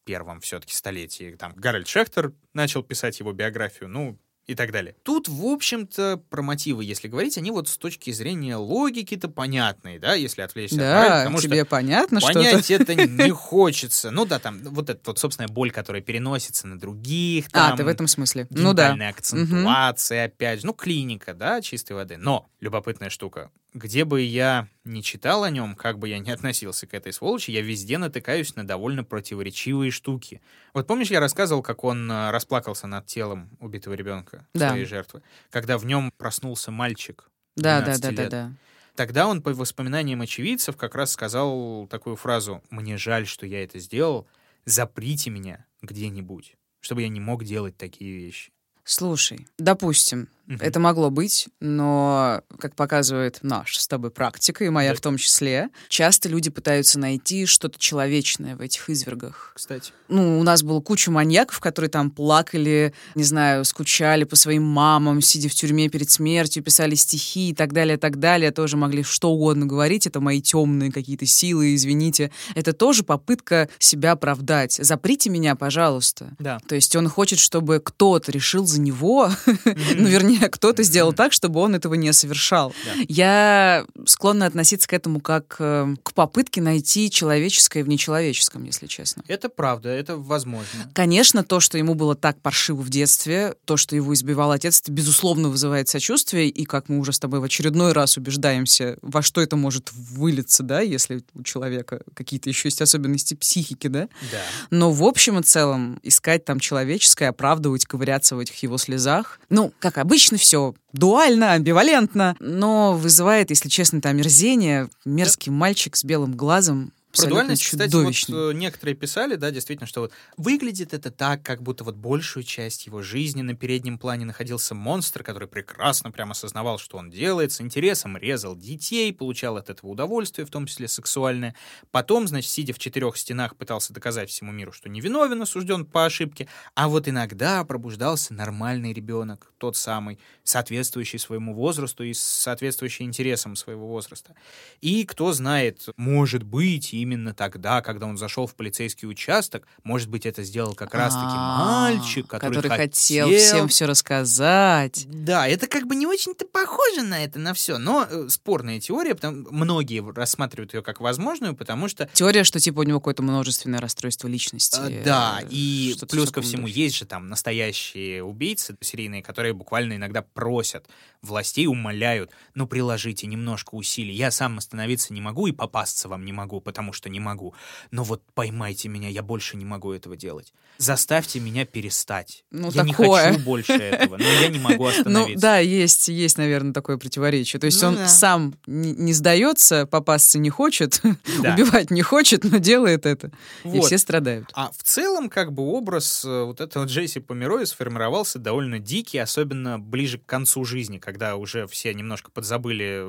[SPEAKER 1] 21 все-таки столетии. Там Гарольд Шехтер начал писать его биографию, ну, и так далее. Тут, в общем-то, про мотивы, если говорить, они вот с точки зрения логики-то понятные, да, если отвлечься от морали,
[SPEAKER 2] Да,
[SPEAKER 1] потому что
[SPEAKER 2] тебе понятно, что
[SPEAKER 1] понять это не хочется. Ну да, там вот эта вот собственная боль, которая переносится на других, там,
[SPEAKER 2] А, ты в этом смысле. Ну да.
[SPEAKER 1] акцентуация, опять же, ну клиника, да, чистой воды. Но любопытная штука. Где бы я не читал о нем, как бы я ни относился к этой сволочи, я везде натыкаюсь на довольно противоречивые штуки. Вот помнишь, я рассказывал, как он э, расплакался над телом убитого ребенка,
[SPEAKER 2] Да.
[SPEAKER 1] своей жертвы, когда в нем проснулся мальчик.
[SPEAKER 2] Да, да,
[SPEAKER 1] 12
[SPEAKER 2] да, да,
[SPEAKER 1] лет.
[SPEAKER 2] да.
[SPEAKER 1] Тогда он, по воспоминаниям очевидцев, как раз сказал такую фразу «Мне жаль, что я это сделал, заприте меня где-нибудь, чтобы я не мог делать такие вещи».
[SPEAKER 2] Слушай, допустим,
[SPEAKER 1] Мгм.
[SPEAKER 2] это могло быть, но, как показывает наша с тобой практика, и моя
[SPEAKER 1] Да.
[SPEAKER 2] в том числе, часто люди пытаются найти что-то человечное в этих извергах.
[SPEAKER 1] Кстати.
[SPEAKER 2] Ну, у нас было куча маньяков, которые там плакали, не знаю, скучали по своим мамам, сидя в тюрьме перед смертью, писали стихи и так далее, так далее. Тоже могли что угодно говорить. Это мои темные какие-то силы, извините. Это тоже попытка себя оправдать. Заприте меня, пожалуйста.
[SPEAKER 1] Да.
[SPEAKER 2] То есть он хочет, чтобы кто-то решил за него, ну, вернее, кто-то сделал так, чтобы он этого не совершал.
[SPEAKER 1] Да.
[SPEAKER 2] Я склонна относиться к этому как э, к попытке найти человеческое в нечеловеческом, если честно.
[SPEAKER 1] Это правда, это возможно.
[SPEAKER 2] Конечно, то, что ему было так паршиво в детстве, то, что его избивал отец, это, безусловно, вызывает сочувствие, и как мы уже с тобой в очередной раз убеждаемся, во что это может вылиться, да, если у человека какие-то еще есть особенности психики, да.
[SPEAKER 1] Да.
[SPEAKER 2] Но в общем и целом искать там человеческое, оправдывать, ковыряться в этих его слезах. Ну, как обычно, все дуально, амбивалентно, но вызывает, если честно, это омерзение. Мерзкий мальчик с белым глазом.
[SPEAKER 1] Про дуальность, кстати, вот э, некоторые писали, да, действительно, что вот выглядит это так, как будто вот большую часть его жизни на переднем плане находился монстр, который прекрасно прямо осознавал, что он делает, с интересом резал детей, получал от этого удовольствие, в том числе сексуальное. Потом, значит, сидя в четырех стенах, пытался доказать всему миру, что невиновен, осужден по ошибке. А вот иногда пробуждался нормальный ребенок, тот самый, соответствующий своему возрасту и соответствующий интересам своего возраста. И кто знает, может быть, именно тогда, когда он зашел в полицейский участок, может быть, это сделал как раз-таки
[SPEAKER 2] А,
[SPEAKER 1] мальчик, который,
[SPEAKER 2] хотел всем все рассказать.
[SPEAKER 1] Да, это как бы не очень-то похоже на это, на все, но э, спорная теория, потому многие рассматривают ее как возможную, потому что
[SPEAKER 2] Теория, что типа у него какое-то множественное расстройство личности.
[SPEAKER 1] А, Да,
[SPEAKER 2] э,
[SPEAKER 1] и
[SPEAKER 2] что-то
[SPEAKER 1] плюс ко всему есть же там настоящие убийцы серийные, которые буквально иногда просят властей, умоляют, ну приложите немножко усилий. Я сам остановиться не могу и попасться вам не могу, потому что не могу. Но вот поймайте меня, я больше не могу этого делать. Заставьте меня перестать.
[SPEAKER 2] Ну,
[SPEAKER 1] я не
[SPEAKER 2] такое.
[SPEAKER 1] хочу больше этого, но я не могу
[SPEAKER 2] Ну,
[SPEAKER 1] остановиться.
[SPEAKER 2] да, есть, есть, наверное, такое противоречие. То есть
[SPEAKER 1] Ну
[SPEAKER 2] он
[SPEAKER 1] да.
[SPEAKER 2] сам не, не сдается, попасться не хочет,
[SPEAKER 1] Да.
[SPEAKER 2] убивать не хочет, но делает это. И
[SPEAKER 1] Вот.
[SPEAKER 2] все страдают.
[SPEAKER 1] А в целом, как бы образ э, вот этого Джесси Помероя сформировался довольно дикий, особенно ближе к концу жизни, когда уже все немножко подзабыли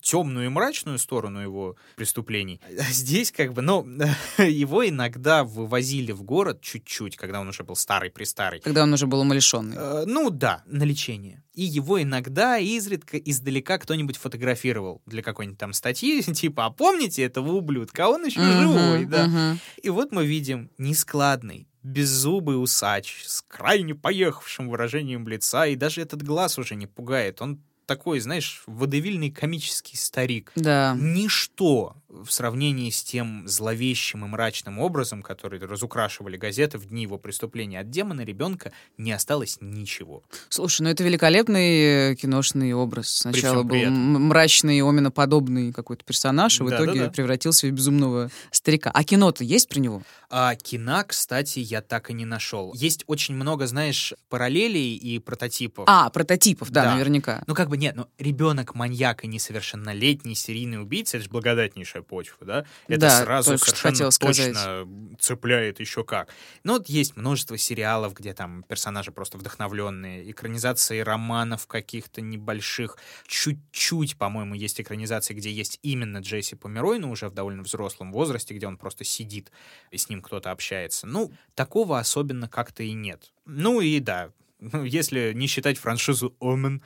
[SPEAKER 1] темную и мрачную сторону его преступлений. А здесь как бы, ну, его иногда вывозили в город чуть-чуть, когда он уже был старый-престарый.
[SPEAKER 2] Когда он уже был умалишенный.
[SPEAKER 1] Э, Ну да, на лечение. И его иногда изредка издалека кто-нибудь фотографировал для какой-нибудь там статьи, типа, а помните этого ублюдка, он еще живой, да.
[SPEAKER 2] мгм.
[SPEAKER 1] И вот мы видим нескладный, беззубый усач с крайне поехавшим выражением лица, и даже этот глаз уже не пугает. Он такой, знаешь, водевильный комический старик.
[SPEAKER 2] Да.
[SPEAKER 1] Ничто в сравнении с тем зловещим и мрачным образом, который разукрашивали газеты в дни его преступления, от демона ребенка не осталось ничего.
[SPEAKER 2] Слушай, ну это великолепный э, киношный образ. Сначала был
[SPEAKER 1] при
[SPEAKER 2] мрачный, оминоподобный какой-то персонаж, и в
[SPEAKER 1] Да,
[SPEAKER 2] итоге
[SPEAKER 1] да, да.
[SPEAKER 2] превратился в безумного старика. А кино-то есть про него?
[SPEAKER 1] А кино, кстати, я так и не нашел. Есть очень много, знаешь, параллелей и прототипов.
[SPEAKER 2] А, прототипов, да,
[SPEAKER 1] Да.
[SPEAKER 2] наверняка.
[SPEAKER 1] Ну, как бы нет, ну, ребенок-маньяк и несовершеннолетний серийный убийца, это же благодатнейшая почва, да? Это
[SPEAKER 2] Да,
[SPEAKER 1] сразу совершенно
[SPEAKER 2] сказать.
[SPEAKER 1] точно цепляет еще как. Ну, вот есть множество сериалов, где там персонажи просто вдохновленные, экранизации романов каких-то небольших. Чуть-чуть, по-моему, есть экранизации, где есть именно Джесси Померой, но уже в довольно взрослом возрасте, где он просто сидит, и с ним кто-то общается. Ну, такого особенно как-то и нет. Ну и да, ну, если не считать франшизу Омен,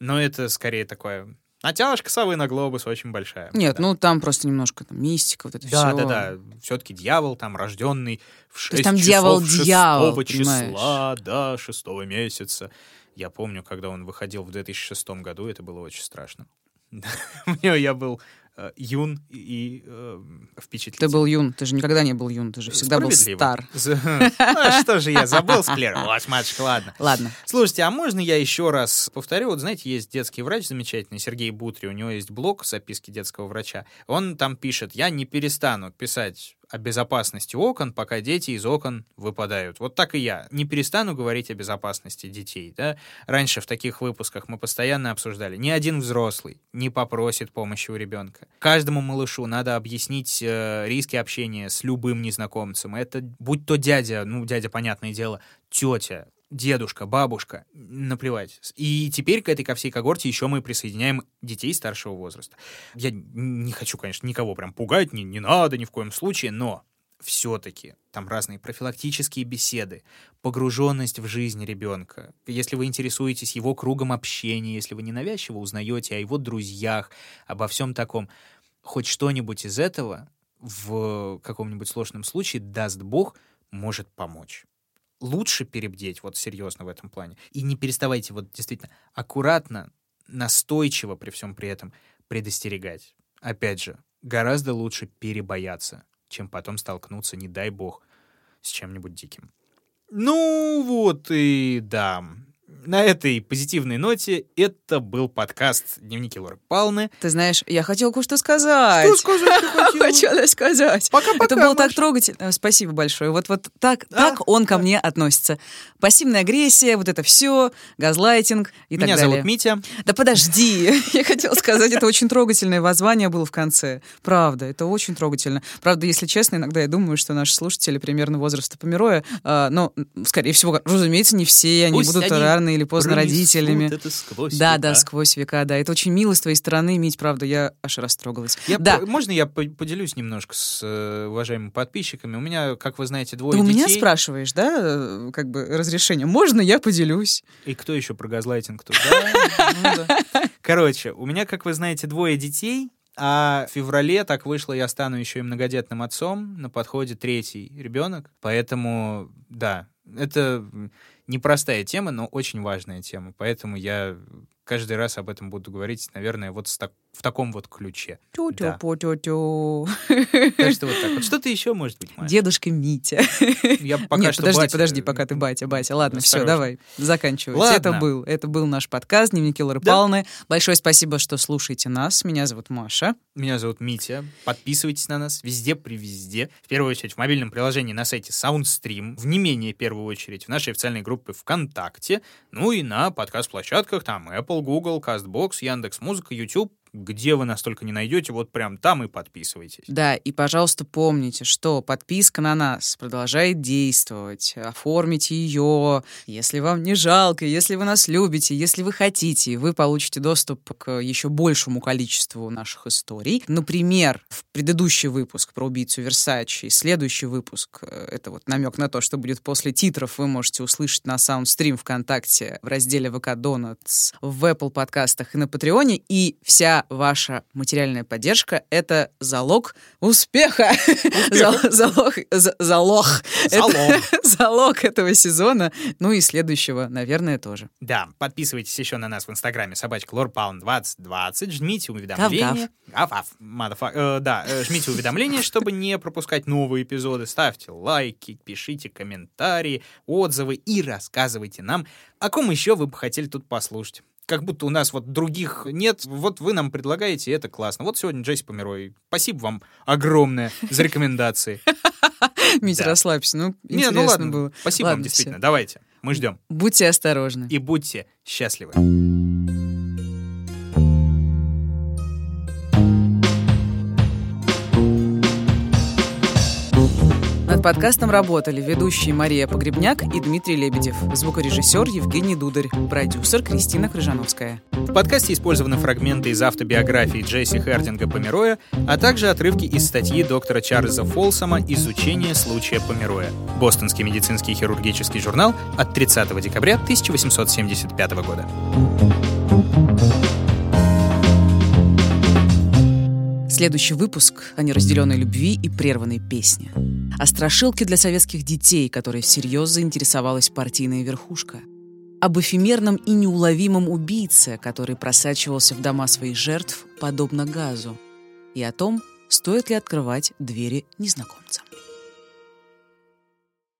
[SPEAKER 1] но это скорее такое... Натяжка совы на глобус очень большая.
[SPEAKER 2] Нет,
[SPEAKER 1] да.
[SPEAKER 2] ну там просто немножко там, мистика, вот это
[SPEAKER 1] Да,
[SPEAKER 2] все.
[SPEAKER 1] да, да. Все-таки дьявол там рожденный в 6
[SPEAKER 2] есть там
[SPEAKER 1] часов
[SPEAKER 2] дьявол-дьявол,
[SPEAKER 1] 6 числа,
[SPEAKER 2] понимаешь?
[SPEAKER 1] да, 6 месяца. Я помню, когда он выходил в 2006 году, это было очень страшно. Мне я был э, юн и э,
[SPEAKER 2] Ты
[SPEAKER 1] впечатлительный.
[SPEAKER 2] был юн, ты же никогда не был юн, ты же всегда был стар.
[SPEAKER 1] А что же я забыл склероз, матушка, ладно.
[SPEAKER 2] Ладно.
[SPEAKER 1] Слушайте, а можно я еще раз повторю? Вот знаете, есть детский врач замечательный, Сергей Бутри, у него есть блог «Записки детского врача». Он там пишет, я не перестану писать о безопасности окон, пока дети из окон выпадают. Вот так и я. Не перестану говорить о безопасности детей. Да? Раньше в таких выпусках мы постоянно обсуждали, ни один взрослый не попросит помощи у ребенка. Каждому малышу надо объяснить э, риски общения с любым незнакомцем. Это будь то дядя, ну, дядя, понятное дело, тетя, дедушка, бабушка, наплевать. И теперь к этой ко всей когорте еще мы присоединяем детей старшего возраста. Я не хочу, конечно, никого прям пугать, не, не надо ни в коем случае, но все-таки там разные профилактические беседы, погруженность в жизнь ребенка. Если вы интересуетесь его кругом общения, если вы ненавязчиво узнаете о его друзьях, обо всем таком, хоть что-нибудь из этого в каком-нибудь сложном случае, даст Бог, может помочь лучше перебдеть, вот серьезно в этом плане. И не переставайте вот действительно аккуратно, настойчиво при всем при этом предостерегать. Опять же, гораздо лучше перебояться, чем потом столкнуться, не дай бог, с чем-нибудь диким. Ну вот и да. На этой позитивной ноте это был подкаст «Дневники Лоры Палны».
[SPEAKER 2] Ты знаешь, я хотела кое-что сказать.
[SPEAKER 1] Что сказать ты хотела?
[SPEAKER 2] Сказать.
[SPEAKER 1] Пока-пока,
[SPEAKER 2] Это было так трогательно. Спасибо большое. Вот, вот так, так он ко мне относится. Пассивная агрессия, вот это все, газлайтинг и
[SPEAKER 1] Меня
[SPEAKER 2] так далее.
[SPEAKER 1] зовут Митя.
[SPEAKER 2] Да подожди, я хотела сказать, это очень трогательное воззвание было в конце. Правда, это очень трогательно. Правда, если честно, иногда я думаю, что наши слушатели примерно возраста Помероя, а, но, скорее всего, разумеется, не все, они будут
[SPEAKER 1] они
[SPEAKER 2] рано или поздно
[SPEAKER 1] пронесут
[SPEAKER 2] родителями.
[SPEAKER 1] это сквозь
[SPEAKER 2] Да,
[SPEAKER 1] века.
[SPEAKER 2] да, сквозь века, да. Это очень мило с твоей стороны, Мить, правда, я аж растрогалась.
[SPEAKER 1] Я
[SPEAKER 2] да,
[SPEAKER 1] по- можно я по- поделюсь немножко с э, уважаемыми подписчиками? У меня, как вы знаете, двое
[SPEAKER 2] ты у меня
[SPEAKER 1] детей.
[SPEAKER 2] спрашиваешь, да, э, как бы разрешение? Можно я поделюсь?
[SPEAKER 1] И кто еще про газлайтинг тут? Да, ну да. Короче, у меня, как вы знаете, двое детей, а в феврале так вышло, я стану еще и многодетным отцом, на подходе третий ребенок, поэтому, да, это непростая тема, но очень важная тема, поэтому я каждый раз об этом буду говорить, наверное, вот с так- в таком вот ключе. Да.
[SPEAKER 2] Тю-тю-пу-тю-тю.
[SPEAKER 1] Так что вот так вот. Что-то еще может быть, Маша?
[SPEAKER 2] Дедушка Митя.
[SPEAKER 1] Я пока
[SPEAKER 2] Нет,
[SPEAKER 1] что
[SPEAKER 2] подожди,
[SPEAKER 1] батя.
[SPEAKER 2] подожди, пока ты батя, батя. Ладно, все,
[SPEAKER 1] Осторожно.
[SPEAKER 2] давай, заканчивай.
[SPEAKER 1] Ладно.
[SPEAKER 2] Это был, это был наш подкаст «Дневники Лоры
[SPEAKER 1] Да.
[SPEAKER 2] Павловны». Большое спасибо, что слушаете нас. Меня зовут Маша.
[SPEAKER 1] Меня зовут Митя. Подписывайтесь на нас везде при везде. В первую очередь в мобильном приложении на сайте SoundStream, в не менее первую очередь в нашей официальной группе ВКонтакте, ну и на подкаст-площадках там Apple, Google, CastBox, Яндекс.Музыка, YouTube. Где вы нас только не найдете, вот прям там и подписывайтесь.
[SPEAKER 2] Да, и, пожалуйста, помните, что подписка на нас продолжает действовать. Оформите ее, если вам не жалко, если вы нас любите, если вы хотите, вы получите доступ к еще большему количеству наших историй. Например, в предыдущий выпуск про убийцу Версачи, следующий выпуск, э, это вот намек на то, что будет после титров, вы можете услышать на SoundStream ВКонтакте в разделе ВК Donuts, в Apple подкастах и на Патреоне. И вся ваша материальная поддержка — это залог успеха. Зал- Залог, за- залог.
[SPEAKER 1] Залог.
[SPEAKER 2] Это- залог этого сезона. Ну и следующего, наверное, тоже.
[SPEAKER 1] Да, подписывайтесь еще на нас в инстаграме собачка лорпаун 2020, жмите уведомления. Motherfuck- э, да, э, жмите уведомления, чтобы не пропускать новые эпизоды. Ставьте лайки, пишите комментарии, отзывы и рассказывайте нам, о ком еще вы бы хотели тут послушать. Как будто у нас вот других нет, вот вы нам предлагаете, и это классно. Вот сегодня Джесси Померой. Спасибо вам огромное за рекомендации.
[SPEAKER 2] Митя, расслабься. Ну, интересно
[SPEAKER 1] ну ладно,
[SPEAKER 2] было.
[SPEAKER 1] спасибо вам действительно. Давайте, мы ждем.
[SPEAKER 2] Будьте осторожны.
[SPEAKER 1] И будьте счастливы.
[SPEAKER 2] Над подкастом работали ведущие Мария Погребняк и Дмитрий Лебедев, звукорежиссер Евгений Дударь, продюсер Кристина Крыжановская.
[SPEAKER 1] В подкасте использованы фрагменты из автобиографии Джесси Хардинга Помероя, а также отрывки из статьи доктора Чарльза Фолсома «Изучение случая Помероя». Бостонский медицинский хирургический журнал от 30 декабря 1875 года.
[SPEAKER 2] Следующий выпуск о неразделенной любви и прерванной песне. О страшилке для советских детей, которой всерьез заинтересовалась партийная верхушка. Об эфемерном и неуловимом убийце, который просачивался в дома своих жертв, подобно газу. и о том, стоит ли открывать двери незнакомцам.